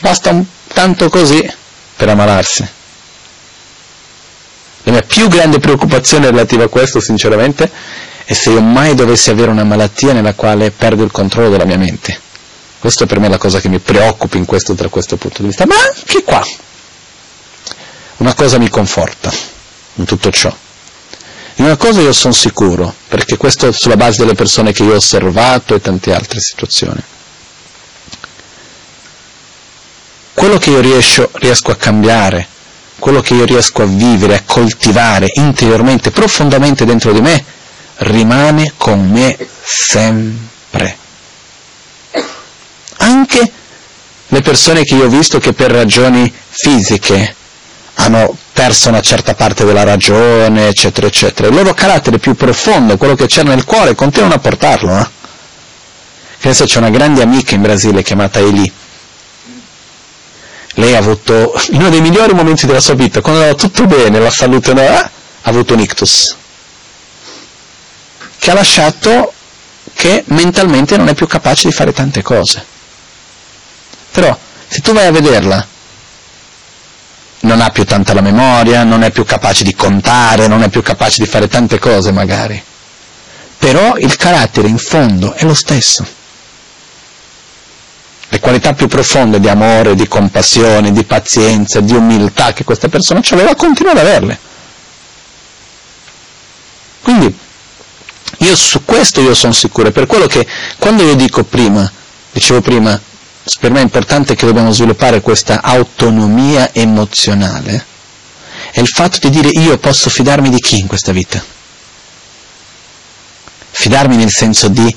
S1: Basta un tanto così per ammalarsi. La mia più grande preoccupazione relativa a questo, sinceramente, e se io mai dovessi avere una malattia nella quale perdo il controllo della mia mente. Questa per me è la cosa che mi preoccupa in questo, da questo punto di vista. Ma anche qua, una cosa mi conforta in tutto ciò. In una cosa io sono sicuro, perché questo è sulla base delle persone che io ho osservato e tante altre situazioni. Quello che io riesco, riesco a cambiare, quello che io riesco a vivere, a coltivare interiormente, profondamente dentro di me, rimane con me sempre. Anche le persone che io ho visto che per ragioni fisiche hanno perso una certa parte della ragione, eccetera, eccetera. Il loro carattere più profondo, quello che c'è nel cuore, continuano a portarlo. Eh? Adesso c'è una grande amica in Brasile chiamata Eli. Lei ha avuto uno dei migliori momenti della sua vita, quando andava tutto bene, la salute no, eh? ha avuto un ictus che ha lasciato che mentalmente non è più capace di fare tante cose. Però Se tu vai a vederla, non ha più tanta la memoria, non è più capace di contare, non è più capace di fare tante cose magari. Però il carattere in fondo è lo stesso. Le qualità più profonde di amore, di compassione, di pazienza, di umiltà che questa persona aveva, continua ad averle. Quindi io su questo io sono sicuro, per quello che quando io dico prima, dicevo prima, per me è importante che dobbiamo sviluppare questa autonomia emozionale, è il fatto di dire io posso fidarmi di chi in questa vita? Fidarmi nel senso di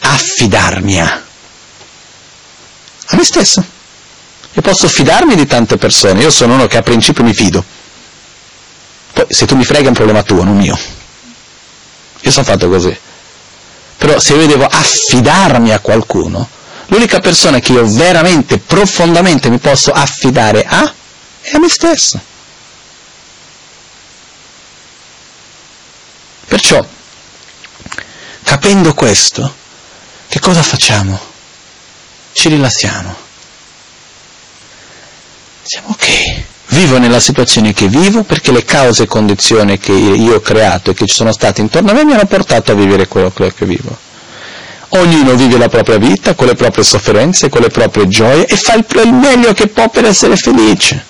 S1: affidarmi a, a me stesso. Io posso fidarmi di tante persone, io sono uno che a principio mi fido. Poi se tu mi frega è un problema tuo, non mio. Io sono fatto così. Però se io devo affidarmi a qualcuno, L'unica persona che io veramente, profondamente mi posso affidare a è a me stesso. Perciò, capendo questo, che cosa facciamo? Ci rilassiamo. Diciamo ok, vivo nella situazione che vivo perché le cause e condizioni che io ho creato e che ci sono state intorno a me mi hanno portato a vivere quello che vivo Ognuno vive la propria vita con le proprie sofferenze, con le proprie gioie e fa il, meglio che può per essere felice.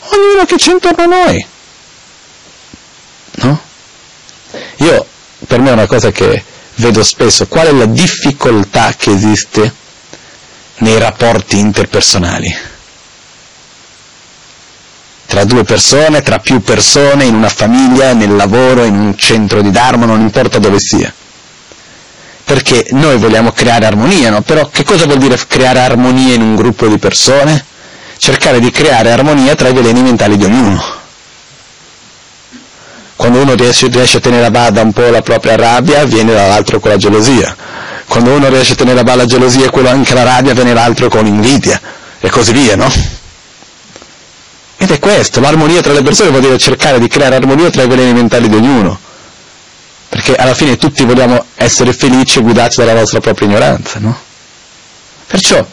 S1: Ognuno che c'è intorno a noi. No? Io, per me è una cosa che vedo spesso, qual è la difficoltà che esiste nei rapporti interpersonali? Tra due persone, tra più persone, in una famiglia, nel lavoro, in un centro di Dharma, non importa dove sia perché noi vogliamo creare armonia, no? Però che cosa vuol dire creare armonia in un gruppo di persone? Cercare di creare armonia tra i veleni mentali di ognuno. Quando uno riesce, riesce a tenere a bada un po' la propria rabbia, viene dall'altro con la gelosia. Quando uno riesce a tenere a bada la gelosia quello anche la rabbia, viene l'altro con invidia. E così via, no? Ed è questo, l'armonia tra le persone vuol dire cercare di creare armonia tra i veleni mentali di ognuno perché alla fine tutti vogliamo essere felici e guidati dalla nostra propria ignoranza, no? Perciò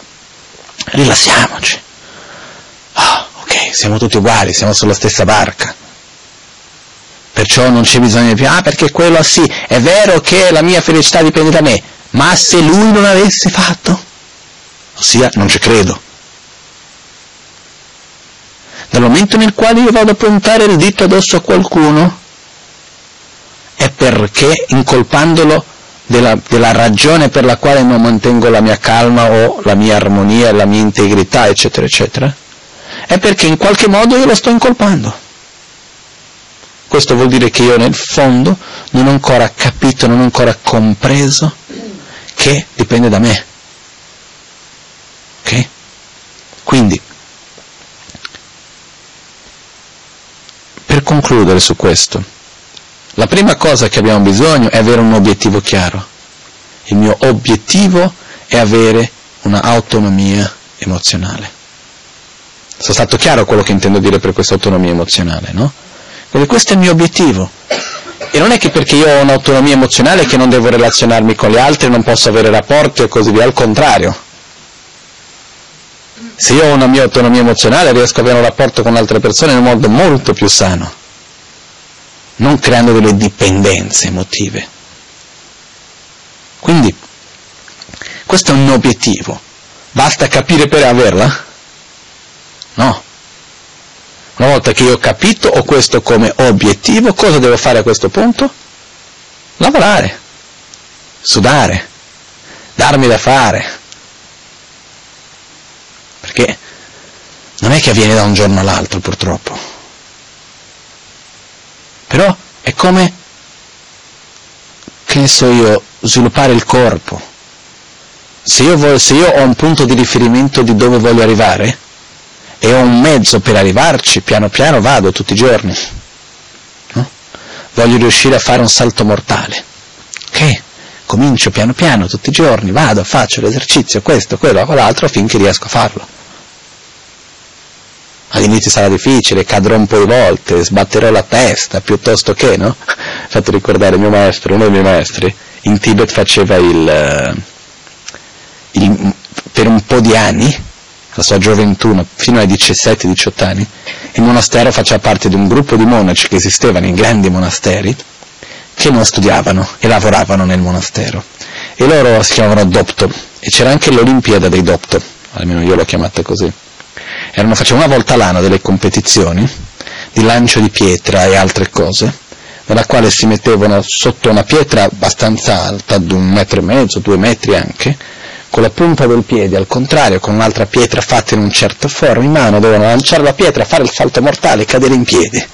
S1: rilassiamoci. Oh, ok, siamo tutti uguali, siamo sulla stessa barca. Perciò non c'è bisogno di più, ah perché quello sì, è vero che la mia felicità dipende da me, ma se lui non avesse fatto, ossia non ci credo. Dal momento nel quale io vado a puntare il dito addosso a qualcuno, è perché incolpandolo della, della, ragione per la quale non mantengo la mia calma o la mia armonia, la mia integrità, eccetera, eccetera, è perché in qualche modo io lo sto incolpando. Questo vuol dire che io nel fondo non ho ancora capito, non ho ancora compreso che dipende da me. Ok? Quindi, concludere su questo, la prima cosa che abbiamo bisogno è avere un obiettivo chiaro. Il mio obiettivo è avere un'autonomia emozionale. Sono stato chiaro quello che intendo dire per questa autonomia emozionale, no? Quindi questo è il mio obiettivo. E non è che perché io ho un'autonomia emozionale che non devo relazionarmi con gli altri, non posso avere rapporti e così via, al contrario. Se io ho una mia autonomia emozionale riesco ad avere un rapporto con altre persone in un modo molto più sano non creando delle dipendenze emotive. Quindi, questo è un obiettivo. Basta capire per averla? No. Una volta che io ho capito ho questo come obiettivo, cosa devo fare a questo punto? Lavorare, sudare, darmi da fare. Perché non è che avviene da un giorno all'altro purtroppo. Però è come, che ne so io, sviluppare il corpo. Se io, voglio, se io ho un punto di riferimento di dove voglio arrivare e ho un mezzo per arrivarci, piano piano vado tutti i giorni. No? Voglio riuscire a fare un salto mortale. Ok? Comincio piano piano tutti i giorni, vado, faccio l'esercizio, questo, quello, quell'altro, finché riesco a farlo all'inizio sarà difficile, cadrò un po' di volte, sbatterò la testa, piuttosto che, no? <laughs> Fate ricordare mio maestro, uno dei miei maestri, in Tibet faceva il, eh, il per un po' di anni, la sua gioventù, fino ai 17-18 anni, il monastero faceva parte di un gruppo di monaci che esistevano in grandi monasteri, che non studiavano e lavoravano nel monastero. E loro si chiamavano Dopto, e c'era anche l'Olimpiade dei Dopto, almeno io l'ho chiamata così. Erano, facevano una volta l'anno delle competizioni di lancio di pietra e altre cose, nella quale si mettevano sotto una pietra abbastanza alta, di un metro e mezzo, due metri anche, con la punta del piede, al contrario, con un'altra pietra fatta in un certo forma, in mano dovevano lanciare la pietra, fare il salto mortale e cadere in piedi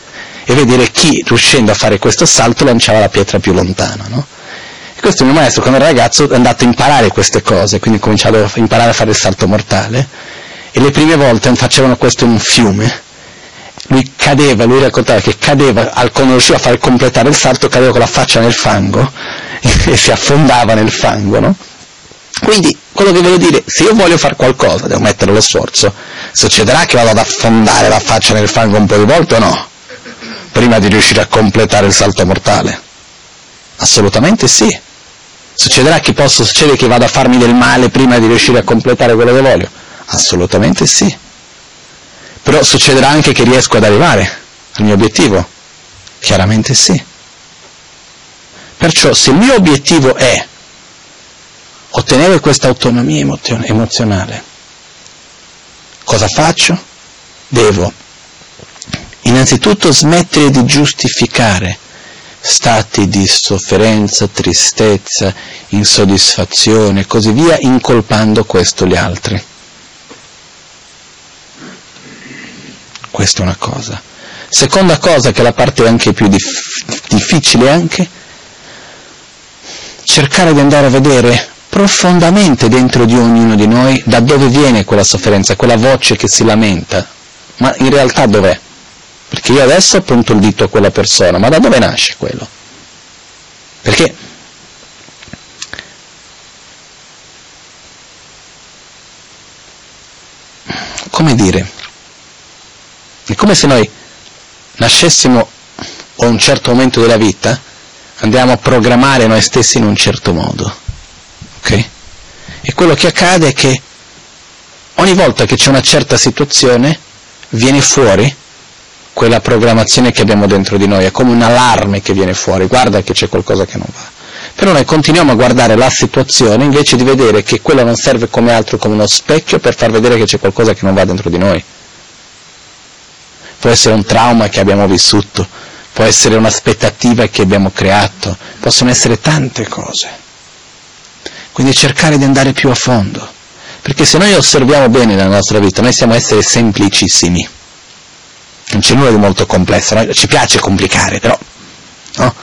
S1: e vedere chi, riuscendo a fare questo salto, lanciava la pietra più lontano. No? E questo mio maestro, quando era ragazzo, è andato a imparare queste cose, quindi ha cominciato a imparare a fare il salto mortale, e le prime volte facevano questo in un fiume, lui cadeva, lui raccontava che cadeva, quando riusciva a fare completare il salto, cadeva con la faccia nel fango <laughs> e si affondava nel fango, no? Quindi, quello che voglio dire, se io voglio fare qualcosa, devo mettere lo sforzo, succederà che vado ad affondare la faccia nel fango un po' di volte o no? Prima di riuscire a completare il salto mortale? Assolutamente sì. Succederà che posso, succede che vado a farmi del male prima di riuscire a completare quello che voglio? Assolutamente sì. Però succederà anche che riesco ad arrivare al mio obiettivo? Chiaramente sì. Perciò se il mio obiettivo è ottenere questa autonomia emozionale, cosa faccio? Devo innanzitutto smettere di giustificare stati di sofferenza, tristezza, insoddisfazione e così via, incolpando questo gli altri. Questa è una cosa. Seconda cosa, che è la parte anche più dif- difficile anche, cercare di andare a vedere profondamente dentro di ognuno di noi da dove viene quella sofferenza, quella voce che si lamenta, ma in realtà dov'è? Perché io adesso appunto il dito a quella persona, ma da dove nasce quello? Perché come dire, è come se noi nascessimo a un certo momento della vita, andiamo a programmare noi stessi in un certo modo. Ok? E quello che accade è che ogni volta che c'è una certa situazione viene fuori quella programmazione che abbiamo dentro di noi, è come un allarme che viene fuori, guarda che c'è qualcosa che non va. Però noi continuiamo a guardare la situazione invece di vedere che quello non serve come altro come uno specchio per far vedere che c'è qualcosa che non va dentro di noi può essere un trauma che abbiamo vissuto, può essere un'aspettativa che abbiamo creato, possono essere tante cose. Quindi cercare di andare più a fondo, perché se noi osserviamo bene la nostra vita, noi siamo esseri semplicissimi, non c'è nulla di molto complesso, noi, ci piace complicare, però no?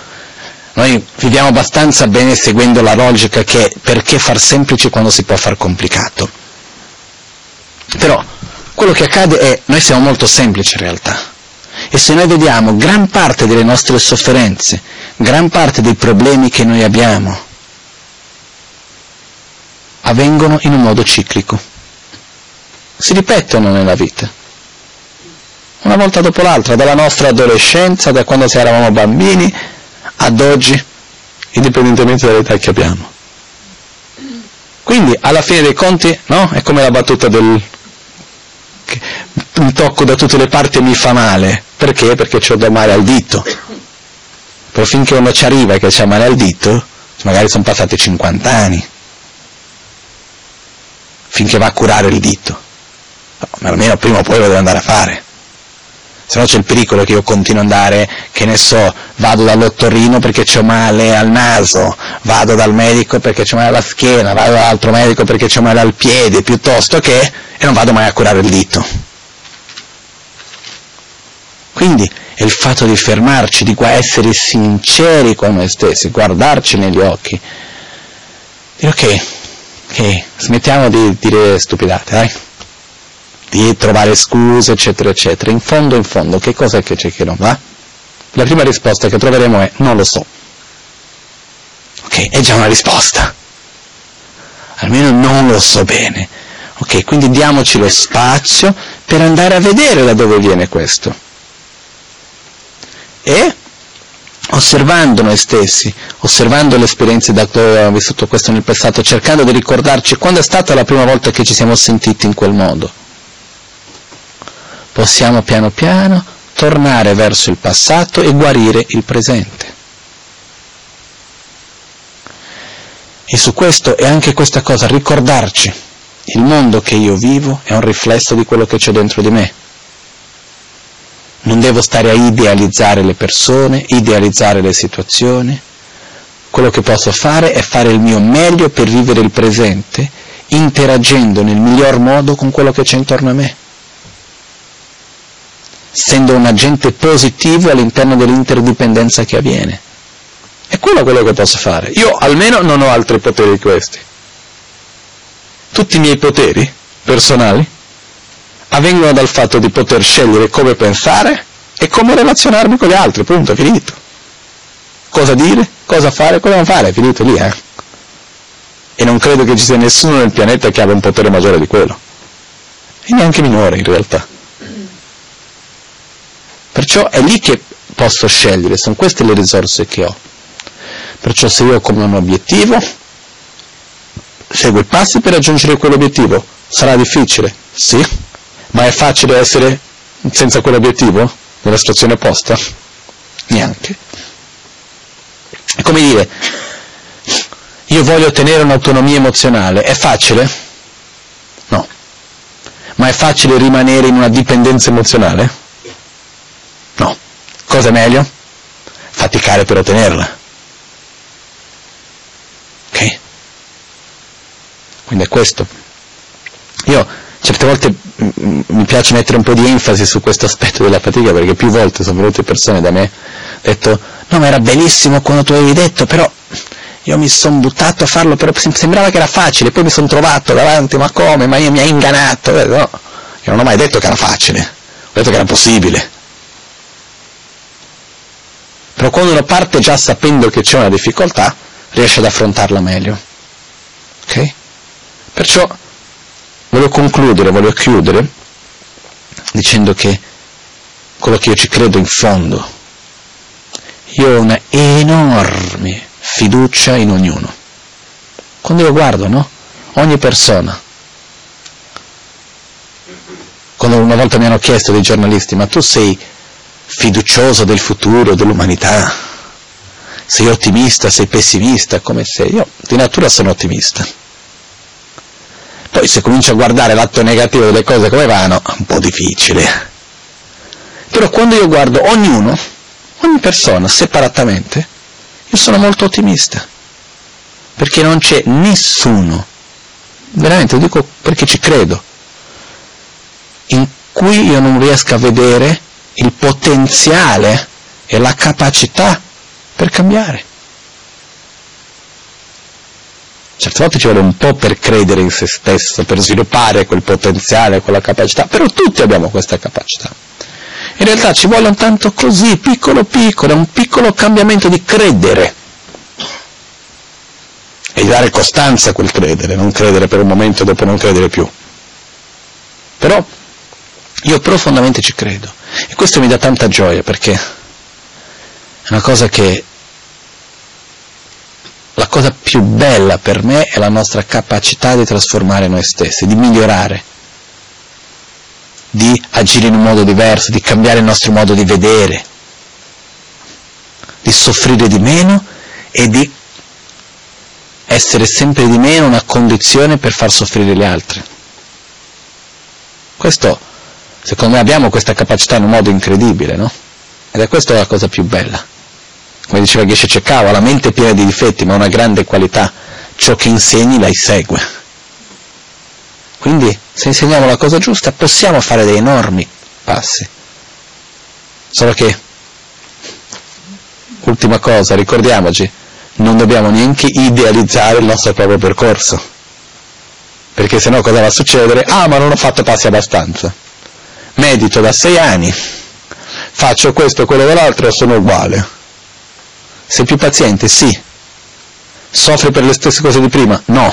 S1: noi viviamo abbastanza bene seguendo la logica che perché far semplice quando si può far complicato. Però quello che accade è, noi siamo molto semplici in realtà, e se noi vediamo gran parte delle nostre sofferenze, gran parte dei problemi che noi abbiamo, avvengono in un modo ciclico, si ripetono nella vita, una volta dopo l'altra, dalla nostra adolescenza, da quando eravamo bambini, ad oggi, indipendentemente dall'età che abbiamo. Quindi, alla fine dei conti, no? È come la battuta del mi tocco da tutte le parti e mi fa male. Perché? Perché ho da male al dito. Però finché uno ci arriva e che c'ha male al dito, magari sono passati 50 anni. Finché va a curare il dito. Ma almeno prima o poi lo deve andare a fare. Se no c'è il pericolo che io continuo ad andare, che ne so, vado dall'ottorrino perché ho male al naso, vado dal medico perché ho male alla schiena, vado dall'altro medico perché ho male al piede, piuttosto che, e non vado mai a curare il dito. Quindi è il fatto di fermarci, di essere sinceri con noi stessi, guardarci negli occhi, dire ok, ok, smettiamo di dire stupidate, dai, di trovare scuse, eccetera, eccetera. In fondo, in fondo, che cosa è che c'è che non va? La prima risposta che troveremo è non lo so. Ok, è già una risposta. Almeno non lo so bene. Ok, quindi diamoci lo spazio per andare a vedere da dove viene questo e osservando noi stessi, osservando le esperienze da dove abbiamo vissuto questo nel passato, cercando di ricordarci quando è stata la prima volta che ci siamo sentiti in quel modo. Possiamo piano piano tornare verso il passato e guarire il presente. E su questo e anche questa cosa, ricordarci, il mondo che io vivo è un riflesso di quello che c'è dentro di me. Non devo stare a idealizzare le persone, idealizzare le situazioni. Quello che posso fare è fare il mio meglio per vivere il presente, interagendo nel miglior modo con quello che c'è intorno a me, essendo un agente positivo all'interno dell'interdipendenza che avviene. È quello quello che posso fare. Io almeno non ho altri poteri di questi. Tutti i miei poteri personali avvengono dal fatto di poter scegliere come pensare e come relazionarmi con gli altri, punto, finito. Cosa dire, cosa fare, cosa non fare, finito lì, eh. E non credo che ci sia nessuno nel pianeta che abbia un potere maggiore di quello. E neanche minore in realtà. Perciò è lì che posso scegliere, sono queste le risorse che ho. Perciò se io ho come un obiettivo, seguo i passi per raggiungere quell'obiettivo. Sarà difficile? Sì. Ma è facile essere senza quell'obiettivo? Nella situazione opposta? Neanche. È come dire, io voglio ottenere un'autonomia emozionale, è facile? No. Ma è facile rimanere in una dipendenza emozionale? No. Cosa è meglio? Faticare per ottenerla. Ok? Quindi è questo. Io certe volte mi piace mettere un po' di enfasi su questo aspetto della fatica perché più volte sono venute persone da me e detto no ma era bellissimo quando tu avevi detto però io mi sono buttato a farlo però sembrava che era facile poi mi sono trovato davanti ma come ma io mi hai ingannato no, io non ho mai detto che era facile ho detto che era possibile però quando uno parte già sapendo che c'è una difficoltà riesce ad affrontarla meglio ok? perciò voglio concludere, voglio chiudere dicendo che quello che io ci credo in fondo, io ho una enorme fiducia in ognuno. Quando io guardo, no? Ogni persona. Quando una volta mi hanno chiesto dei giornalisti, ma tu sei fiducioso del futuro, dell'umanità? Sei ottimista, sei pessimista, come sei? Io di natura sono ottimista poi se comincio a guardare l'atto negativo delle cose come vanno, è un po' difficile. Però quando io guardo ognuno, ogni persona separatamente, io sono molto ottimista. Perché non c'è nessuno, veramente lo dico perché ci credo, in cui io non riesco a vedere il potenziale e la capacità per cambiare. Certe volte ci vuole un po' per credere in se stesso, per sviluppare quel potenziale, quella capacità, però tutti abbiamo questa capacità. In realtà ci vuole un tanto così, piccolo piccolo, un piccolo cambiamento di credere e di dare costanza a quel credere, non credere per un momento e dopo non credere più. Però io profondamente ci credo e questo mi dà tanta gioia perché è una cosa che la cosa più bella per me è la nostra capacità di trasformare noi stessi, di migliorare, di agire in un modo diverso, di cambiare il nostro modo di vedere, di soffrire di meno e di essere sempre di meno una condizione per far soffrire gli altri. Questo, secondo me, abbiamo questa capacità in un modo incredibile, no? Ed è questa la cosa più bella come diceva Geshe Cecava, la mente è piena di difetti, ma una grande qualità, ciò che insegni la segue. Quindi, se insegniamo la cosa giusta, possiamo fare dei enormi passi. Solo che, ultima cosa, ricordiamoci, non dobbiamo neanche idealizzare il nostro proprio percorso. Perché sennò cosa va a succedere? Ah, ma non ho fatto passi abbastanza. Medito da sei anni, faccio questo quello dell'altro sono uguale sei più paziente? Sì. Soffri per le stesse cose di prima? No.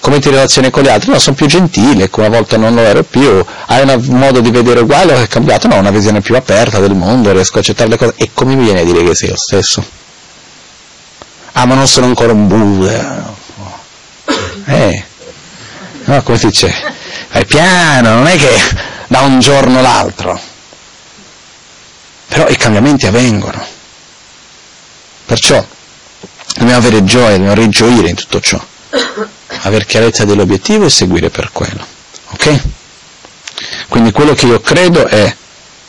S1: Come ti relazioni con gli altri? No, sono più gentile, una volta non lo ero più. Hai un modo di vedere uguale o è cambiato? No, una visione più aperta del mondo, riesco a accettare le cose. E come mi viene a dire che sei lo stesso? Ah, ma non sono ancora un Buddha. Eh. No, come si dice? Vai piano, non è che da un giorno all'altro, però i cambiamenti avvengono. Perciò dobbiamo avere gioia, dobbiamo rigioire in tutto ciò, avere chiarezza dell'obiettivo e seguire per quello. Ok? Quindi quello che io credo è,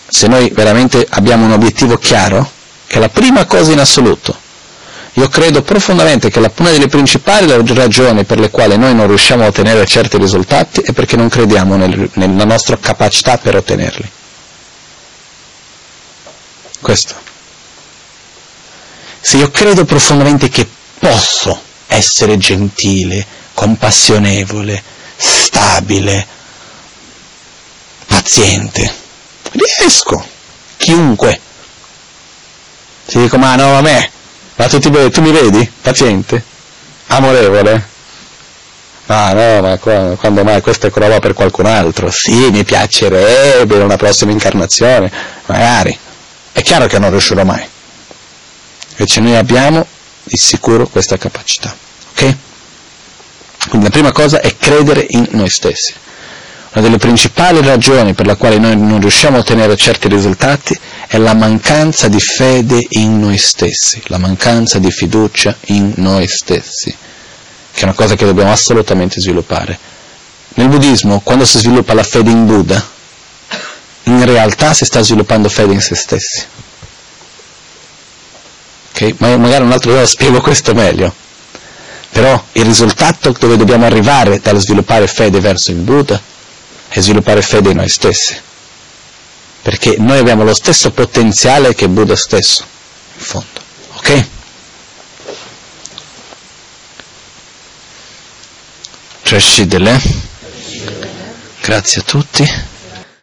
S1: se noi veramente abbiamo un obiettivo chiaro, che è la prima cosa in assoluto, io credo profondamente che una delle principali ragioni per le quali noi non riusciamo a ottenere certi risultati è perché non crediamo nel, nella nostra capacità per ottenerli. Questo. Se io credo profondamente che posso essere gentile, compassionevole, stabile, paziente, riesco, chiunque. Si dico, ma no, a me, ma tu, ti, tu mi vedi? Paziente? Amorevole? Ah no, ma quando mai questa è roba per qualcun altro? Sì, mi piacerebbe una prossima incarnazione, magari. È chiaro che non riuscirò mai. Invece noi abbiamo di sicuro questa capacità. Ok? Quindi la prima cosa è credere in noi stessi. Una delle principali ragioni per la quale noi non riusciamo a ottenere certi risultati è la mancanza di fede in noi stessi, la mancanza di fiducia in noi stessi, che è una cosa che dobbiamo assolutamente sviluppare. Nel buddismo, quando si sviluppa la fede in Buddha, in realtà si sta sviluppando fede in se stessi. Okay? Ma magari un altro giorno spiego questo meglio. Però il risultato dove dobbiamo arrivare dallo sviluppare fede verso il Buddha e sviluppare fede in noi stessi. Perché noi abbiamo lo stesso potenziale che Buddha stesso, in fondo. Ok? Trascidele. Grazie a tutti.